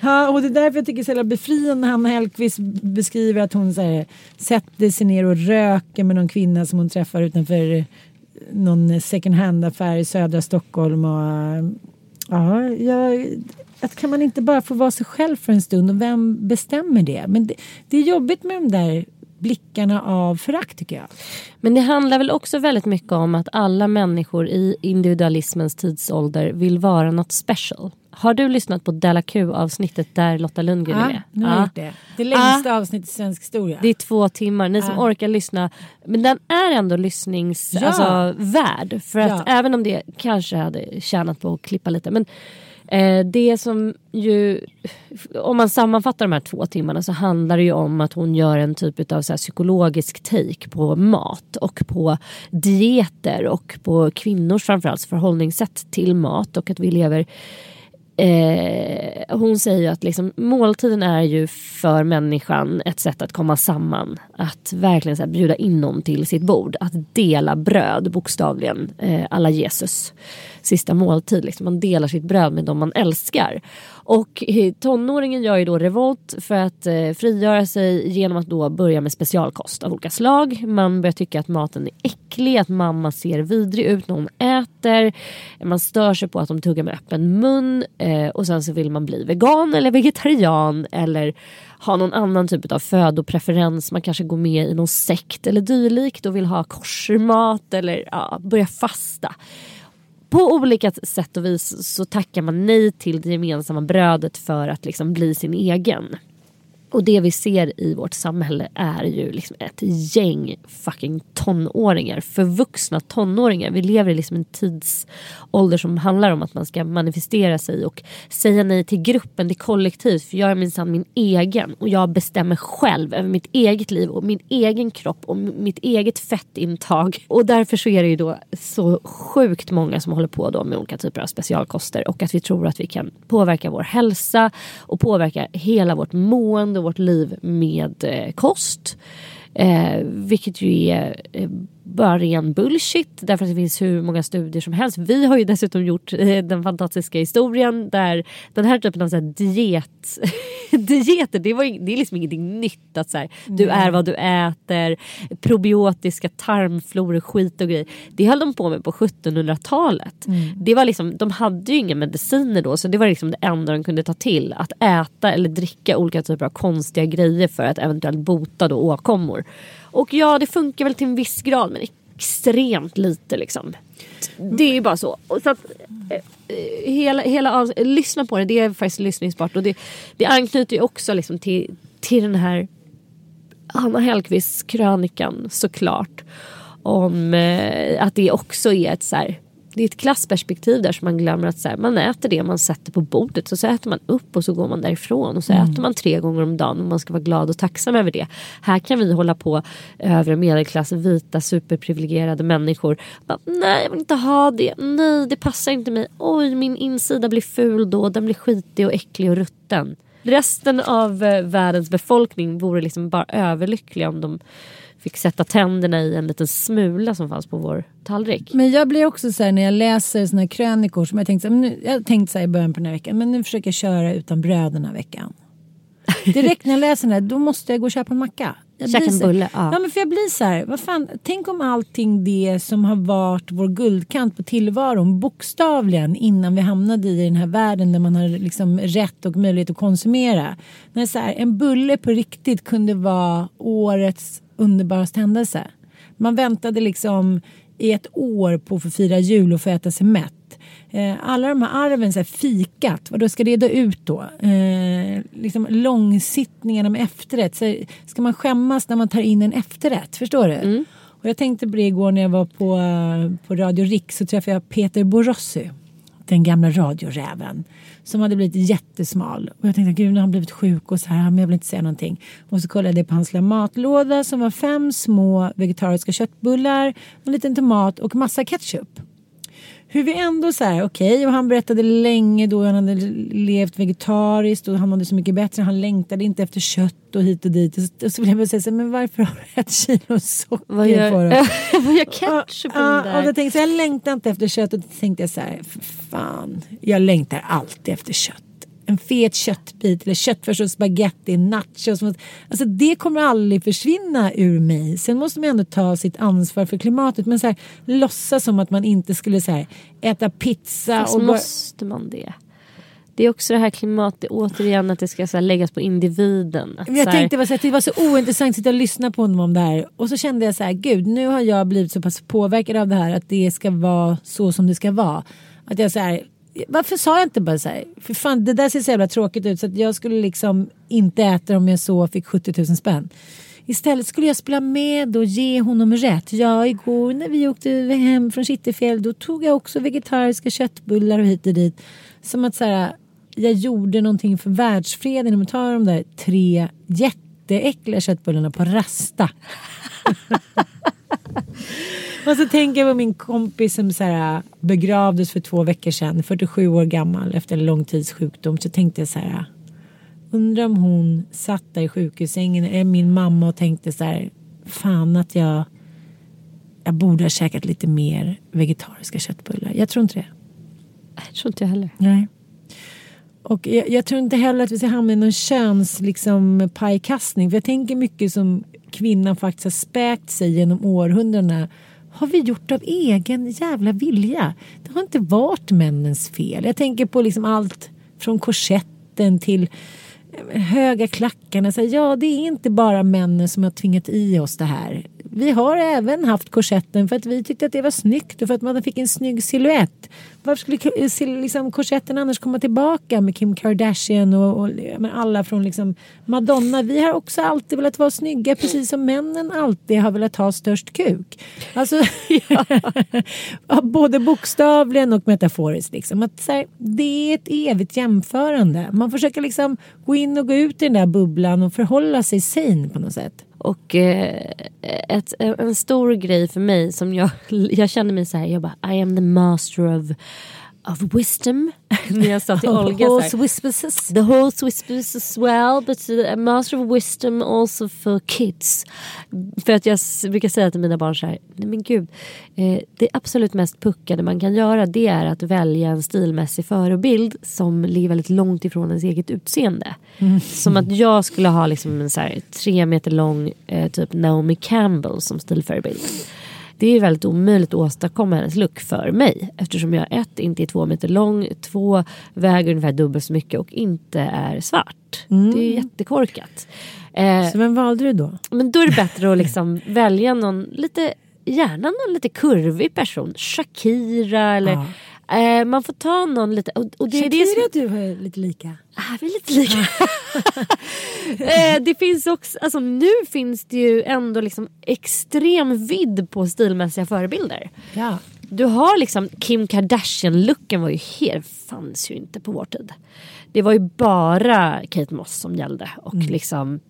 Ja, och det är därför jag tycker det är så befriande när Hanna Hellquist beskriver att hon så här, sätter sig ner och röker med någon kvinna som hon träffar utanför någon second hand-affär i södra Stockholm. Och, ja, jag, att kan man inte bara få vara sig själv för en stund och vem bestämmer det? Men det, det är jobbigt med de där blickarna av förakt tycker jag. Men det handlar väl också väldigt mycket om att alla människor i individualismens tidsålder vill vara något special. Har du lyssnat på Della Q avsnittet där Lotta Lundgren ja, är med? Nu har ja, det. Det längsta ja. avsnittet i svensk historia. Det är två timmar. Ni som orkar lyssna. Men den är ändå lyssningsvärd. Ja. Alltså, för att även om det kanske hade tjänat på att klippa lite. Men Eh, det som ju, om man sammanfattar de här två timmarna så handlar det ju om att hon gör en typ av så psykologisk take på mat och på dieter och på kvinnors framförallt förhållningssätt till mat och att vi lever Eh, hon säger ju att liksom, måltiden är ju för människan ett sätt att komma samman. Att verkligen så här, bjuda in någon till sitt bord. Att dela bröd bokstavligen. Eh, alla Jesus sista måltid. Liksom. Man delar sitt bröd med de man älskar. Och eh, tonåringen gör ju då revolt för att eh, frigöra sig genom att då börja med specialkost av olika slag. Man börjar tycka att maten är äcklig, att mamma ser vidrig ut när hon äter. Man stör sig på att de tuggar med öppen mun eh, och sen så vill man bli vegan eller vegetarian eller ha någon annan typ av födopreferens. Man kanske går med i någon sekt eller dylikt och vill ha korsmat eller ja, börja fasta på olika sätt och vis så tackar man nej till det gemensamma brödet för att liksom bli sin egen. Och det vi ser i vårt samhälle är ju liksom ett gäng fucking tonåringar. Förvuxna tonåringar. Vi lever i liksom en tidsålder som handlar om att man ska manifestera sig och säga nej till gruppen, till kollektivt. För jag är minsann min egen och jag bestämmer själv över mitt eget liv och min egen kropp och mitt eget fettintag. Och därför så är det ju då så sjukt många som håller på då med olika typer av specialkoster och att vi tror att vi kan påverka vår hälsa och påverka hela vårt mående vårt liv med eh, kost. Eh, vilket ju är eh, bara ren bullshit därför att det finns hur många studier som helst. Vi har ju dessutom gjort eh, den fantastiska historien där den här typen av så diet, dieter, det, var, det är liksom ingenting nytt. Att så här, du är vad du äter, probiotiska tarmfloror, skit och grejer. Det höll de på med på 1700-talet. Mm. Det var liksom, de hade ju inga mediciner då så det var liksom det enda de kunde ta till. Att äta eller dricka olika typer av konstiga grejer för att eventuellt bota då åkommor. Och ja, det funkar väl till en viss grad men extremt lite liksom. Det är ju bara så. så att, eh, hela, hela, lyssna på det, det är faktiskt lyssningsbart. Och det, det anknyter ju också liksom till, till den här Hanna Hellquists krönikan såklart. Om eh, att det också är ett så här, det är ett klassperspektiv där som man glömmer att så här, man äter det man sätter på bordet. Så, så äter man upp och så går man därifrån. Och så mm. äter man tre gånger om dagen och man ska vara glad och tacksam över det. Här kan vi hålla på övre medelklass, vita superprivilegierade människor. Bara, Nej jag vill inte ha det. Nej det passar inte mig. Oj min insida blir ful då. Den blir skitig och äcklig och rutten. Resten av eh, världens befolkning vore liksom bara överlyckliga om de fick sätta tänderna i en liten smula som fanns på vår tallrik. Men jag blir också så här när jag läser såna här krönikor som jag tänkte, nu, jag tänkte så här i början på den här veckan, men nu försöker jag köra utan bröd den här veckan. Direkt när jag läser den här, då måste jag gå och köpa en macka. Käka en bulle. Ja. ja. men för jag blir så här, vad fan, tänk om allting det som har varit vår guldkant på tillvaron bokstavligen innan vi hamnade i den här världen där man har liksom rätt och möjlighet att konsumera. När så här, en bulle på riktigt kunde vara årets underbaraste händelse. Man väntade liksom i ett år på att få fira jul och få äta sig mätt. Eh, alla de här arven, så här, fikat, vad då ska det ut då? Eh, liksom långsittningarna med efterrätt. Så ska man skämmas när man tar in en efterrätt? Förstår du? Mm. Och jag tänkte på det igår när jag var på, på Radio Riks så träffade jag Peter Borossi. Den gamla radioräven som hade blivit jättesmal. Och jag tänkte gud nu har han blivit sjuk och så här men jag vill inte säga någonting. Och så kollade jag på hans lilla matlåda som var fem små vegetariska köttbullar, en liten tomat och massa ketchup hur vi ändå så här, okej, okay, och han berättade länge då han hade levt vegetariskt och han mådde så mycket bättre. Han längtade inte efter kött och hit och dit. Och så vill jag bara säga så här, men varför har du ett kilo socker vad gör, på dig? vad gör ketchup och, och, och då tänkte jag, jag längtar inte efter kött och då tänkte jag så här, fan, jag längtar alltid efter kött en fet köttbit eller köttfärs och spagetti, nachos. Alltså det kommer aldrig försvinna ur mig. Sen måste man ändå ta sitt ansvar för klimatet. Men så här, låtsas som att man inte skulle så här, äta pizza. Fast och måste man det? Det är också det här klimatet, återigen att det ska så här, läggas på individen. Att, jag tänkte att det var så ointressant att sitta och lyssna på honom om det här. Och så kände jag så här, gud nu har jag blivit så pass påverkad av det här att det ska vara så som det ska vara. Att jag så här, varför sa jag inte bara så här? För fan, det där ser så jävla tråkigt ut så att jag skulle liksom inte äta om jag så fick 70 000 spänn. Istället skulle jag spela med och ge honom rätt. Ja, igår när vi åkte hem från Kittelfjäll då tog jag också vegetariska köttbullar och hit och dit. Som att så här, jag gjorde någonting för världsfreden om att ta de där tre jätteäckliga köttbullarna på rasta. Och så tänker jag på min kompis som så här, begravdes för två veckor sedan, 47 år gammal efter en lång tids sjukdom. Så tänkte jag så här, undrar om hon satt där i sjukhussängen, eller min mamma och tänkte så här, fan att jag, jag borde ha käkat lite mer vegetariska köttbullar. Jag tror inte det. Jag tror inte jag heller. Nej. Och jag, jag, tror inte heller att vi ska hamna i någon köns liksom, pajkastning. För jag tänker mycket som kvinnan faktiskt har späkt sig genom århundradena har vi gjort av egen jävla vilja. Det har inte varit männens fel. Jag tänker på liksom allt från korsetten till eh, höga klackarna. Så ja, det är inte bara männen som har tvingat i oss det här. Vi har även haft korsetten för att vi tyckte att det var snyggt och för att man fick en snygg silhuett. Varför skulle eh, liksom, korsetten annars komma tillbaka med Kim Kardashian och, och alla från liksom Madonna? Vi har också alltid velat vara snygga precis som männen alltid har velat ha störst kuk. Alltså, ja, både bokstavligen och metaforiskt. Liksom. Att, här, det är ett evigt jämförande. Man försöker liksom gå in och gå ut i den där bubblan och förhålla sig sane på något sätt. Och eh, ett, en stor grej för mig som jag, jag känner mig så här, jag bara I am the master of, of wisdom. När jag sa till Olga Horse whispers. The horse whispers as well but a master of wisdom also for kids. För att jag brukar säga till mina barn så här, nej men gud. Eh, det absolut mest puckade man kan göra det är att välja en stilmässig förebild som ligger väldigt långt ifrån ens eget utseende. Som att jag skulle ha liksom en så här, tre meter lång eh, typ Naomi Campbell som stilförebild. Det är väldigt omöjligt att åstadkomma hennes look för mig. Eftersom jag ett, inte är två meter lång, två, väger ungefär dubbelt så mycket och inte är svart. Det är jättekorkat. Eh, Så vem valde du då? men då är det bättre att liksom välja någon lite, gärna någon lite kurvig person. Shakira eller eh, man får ta någon lite. Och, och det är det som, Shakira du har lite lika. Ah, vi är lite lika. eh, det finns också, alltså nu finns det ju ändå liksom extrem vidd på stilmässiga förebilder. Ja. Du har liksom Kim Kardashian-looken var ju helt, fanns ju inte på vår tid. Det var ju bara Kate Moss som gällde och liksom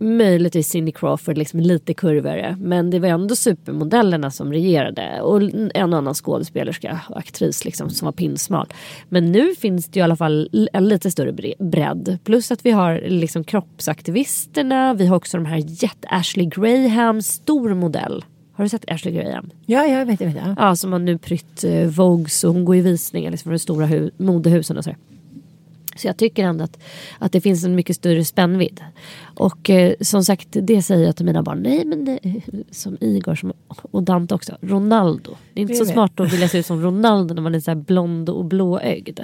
möjligtvis Cindy Crawford liksom lite kurvigare. Men det var ändå supermodellerna som regerade och en och annan skådespelerska och aktris liksom som var pinsmal. Men nu finns det ju i alla fall en lite större bre- bredd. Plus att vi har liksom kroppsaktivisterna. Vi har också de här jätte Ashley Graham, stor modell. Har du sett Ashley Graham? Ja, jag vet, jag vet. Ja. Ja, som har nu prytt eh, Vogues och hon går i visningar liksom, för de stora hu- modehusen och så. Så jag tycker ändå att, att det finns en mycket större spännvidd. Och eh, som sagt, det säger jag till mina barn. Nej men det, som Igor som, och Dante också. Ronaldo. Det är inte Det så vet. smart att vilja se ut som Ronaldo när man är så blond och blåögd.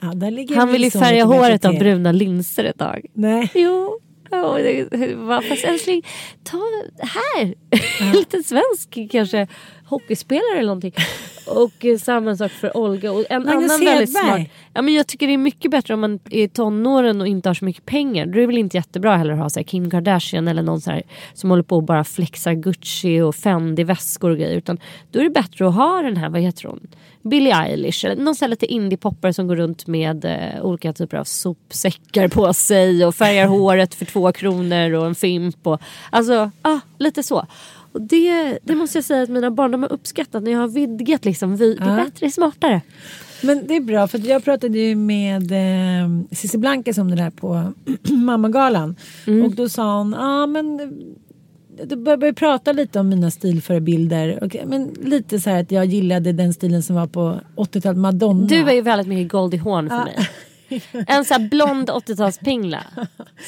Ja, Han vill ju färga håret av bruna linser ett tag. Nej. Jo. Ja, det- fast älskling, ta här. Lite svensk kanske hockeyspelare eller någonting. Och eh, samma sak för Olga. Och en Magnus annan väldigt Hedberg. smart. Ja, men jag tycker det är mycket bättre om man är tonåren och inte har så mycket pengar. Då är det väl inte jättebra heller att ha så här, Kim Kardashian eller någon så här, som håller på och bara flexar Gucci och Fendi väskor och grejer. Utan då är det bättre att ha den här, vad heter hon? Billie Eilish eller någon sån här lite indie-poppare som går runt med eh, olika typer av sopsäckar på sig och färgar håret för två kronor och en fimp. Och, alltså, ah, lite så. Och det, det måste jag säga att mina barn de har uppskattat när jag har vidgat liksom. Vi, Det är Ja. bättre, det är smartare. Men det är bra för jag pratade ju med eh, Cissi Blankes om det där på Mammagalan. Mm. Och då sa hon, ja ah, men då började vi prata lite om mina stilförebilder. Och, men lite så här att jag gillade den stilen som var på 80-talet, Madonna. Du är ju väldigt mycket Goldie Hawn för Ja. mig. En sån här blond 80-talspingla.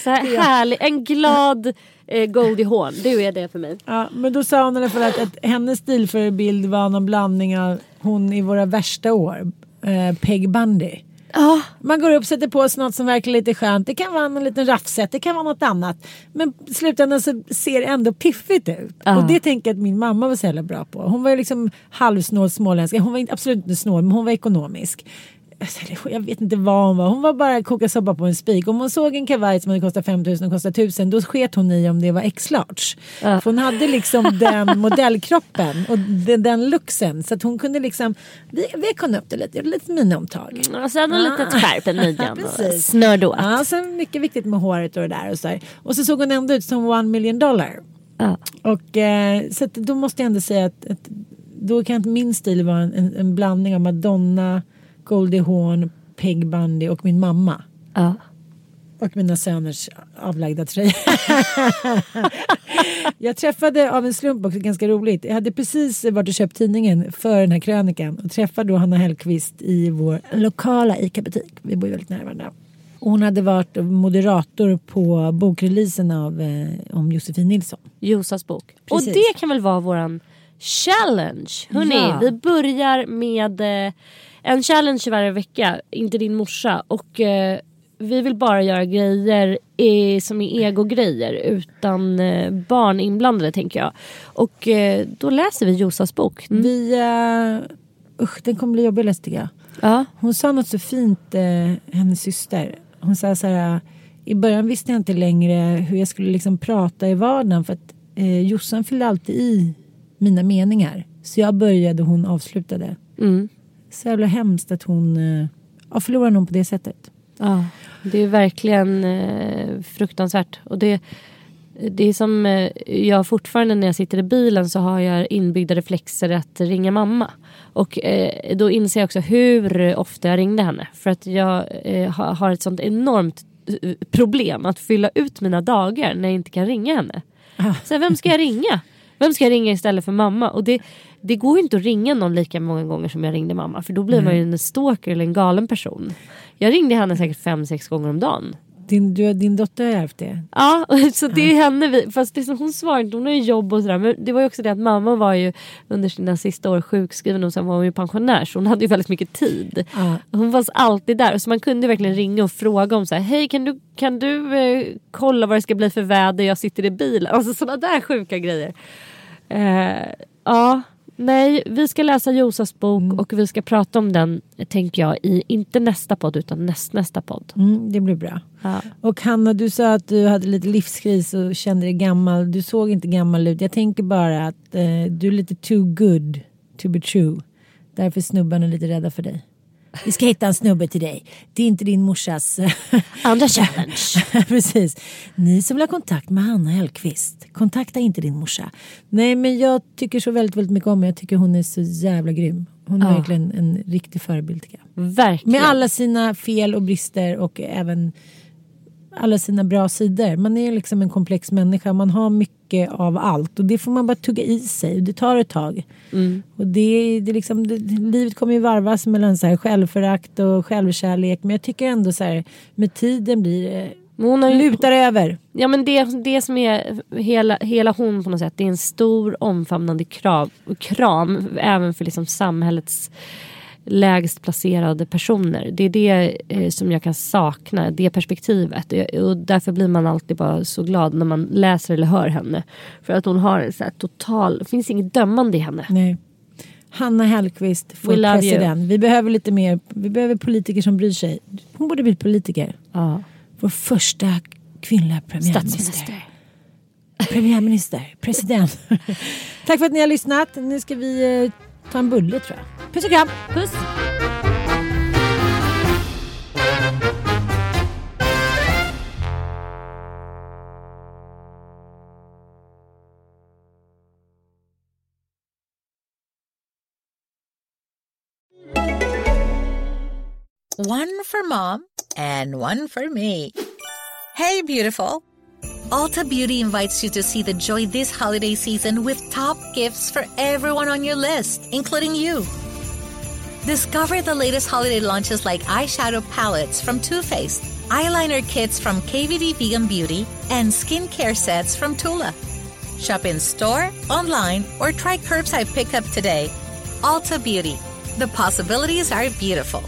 Så här härlig, en glad eh, Goldie Hawn. Du är det för mig. Ja, men då sa hon i alla fall att, att hennes stilförebild var någon blandning av hon i våra värsta år, eh, Peg Bundy. Ja, Man går upp och sätter på sig något som verkar lite skönt. Det kan vara en liten raffset, det kan vara något annat. Men i slutändan så ser det ändå piffigt ut. Ja. Och det tänker jag att min mamma var så jävla bra på. Hon var ju liksom halvsnål småländsk. Hon var inte- absolut inte snål men hon var ekonomisk. Alltså, Jag vet inte vad hon var. Hon var bara koka soppa på en spik. Om hon såg en kavaj som hade kostat 5000 och kostat 1000 då sket hon i om det var X-large. Ja. För hon hade liksom den modellkroppen och den, den looksen. Så att hon kunde liksom, vi, vi kunde upp det lite, gjorde lite miniomtag. och sen en litet skärp i midjan och snörde åt. Ja, sen mycket viktigt med håret och det där och så där. Och så såg hon ändå ut som one million dollar. Ja. Och eh, så då måste jag ändå säga att, att då kan inte min stil vara en, en, en blandning av Madonna, Goldie Hawn, Peg Bundy och min mamma. Ja. Och mina söners avlagda tröja. jag träffade av en slump också, ganska roligt. Jag hade precis varit och köpt tidningen för den här krönikan och träffade då Hanna Hellquist i vår lokala ICA-butik. Vi bor ju väldigt nära varandra. Och hon hade varit moderator på bokreleasen av, eh, om Josefin Nilsson. Josas bok. Precis. Och det kan väl vara våran challenge. Hörrni, Ja. vi börjar med eh, en challenge varje vecka, inte din morsa. Och eh, vi vill bara göra grejer i, som är egogrejer utan eh, barn inblandade tänker jag. Och eh, då läser vi Josas bok. Mm. Vi, uh, usch, den kommer bli jobbig att läsa tycker jag. Ja. Hon sa något så fint, eh, hennes syster. Hon sa så här, i början visste jag inte längre hur jag skulle liksom prata i vardagen för att eh, Jossan fyllde alltid i mina meningar. Så jag började och hon avslutade. Mm. Så jävla hemskt att hon eh, ja, förlorar någon på det sättet. Ja, det är verkligen eh, fruktansvärt. Och det, det är som eh, jag fortfarande när jag sitter i bilen så har jag inbyggda reflexer att ringa mamma. Och eh, då inser jag också hur ofta jag ringde henne. För att jag eh, har, ett sånt enormt eh, problem att fylla ut mina dagar när jag inte kan ringa henne. Ah. Så här, vem ska jag ringa? Vem ska jag ringa istället för mamma? Och det, det går ju inte att ringa någon lika många gånger som jag ringde mamma. För då blir man ju en stalker eller en galen person. Jag ringde henne säkert fem, sex gånger om dagen. Din, du, din dotter har ärvt det. Ja, så det är henne vi, fast det som hon svarar inte, hon har ju jobb och sådär. Men det var ju också det att mamma var ju under sina sista år sjukskriven och sen var hon ju pensionär så hon hade ju väldigt mycket tid. Ja. Hon fanns alltid där så man kunde verkligen ringa och fråga om så här, hej kan du, kan du eh, kolla vad det ska bli för väder, jag sitter i bilen. Alltså sådana där sjuka grejer. Eh, ja, nej vi ska läsa Josas bok och vi ska prata om den tänker jag i, inte nästa podd utan näst, nästa podd. Mm, det blir bra. Ja. Och Hanna, du sa att du hade lite livskris och kände dig gammal. Du såg inte gammal ut. Jag tänker bara att eh, du är lite too good to be true. Därför är snubbarna lite rädda för dig. Vi ska hitta en snubbe till dig. Det är inte din morsas... Andra challenge. Precis. Ni som vill ha kontakt med Hanna Hellqvist, kontakta inte din morsa. Nej men jag tycker så väldigt, väldigt mycket om henne. Jag tycker hon är så jävla grym. Hon är Ja. verkligen en riktig förebild. Verkligen. Med alla sina fel och brister och även alla sina bra sidor. Man är liksom en komplex människa. Man har mycket av allt och det får man bara tugga i sig. Det tar ett tag. Och det, det liksom, det, livet kommer ju varvas mellan så här självförakt och självkärlek. Men jag tycker ändå så här med tiden blir det Hon ju, lutar över. ja, men det, det som är hela, hela hon på något sätt. Det är en stor omfamnande krav, kram även för liksom samhällets lägst placerade personer. Det är det eh, som jag kan sakna, det perspektivet. Och därför blir man alltid bara så glad när man läser eller hör henne. För att hon har en så här total, det finns inget dömande i henne. Nej. Hanna Hellquist love president. Vi behöver lite mer, vi behöver politiker som bryr sig. Hon borde bli politiker. Ja. Vår första kvinnliga premiärminister. Statsminister. Premiärminister, president. Tack för att ni har lyssnat. Nu ska vi eh, ta en bulle tror jag. Puss och kram. One for mom and one for me. Hey, beautiful. Ulta Beauty invites you to see the joy this holiday season with top gifts for everyone on your list, including you. Discover the latest holiday launches like eyeshadow palettes from Too Faced, eyeliner kits from KVD Vegan Beauty, and skincare sets from Tula. Shop in store, online, or try curbside pickup today. Ulta Beauty. The possibilities are beautiful.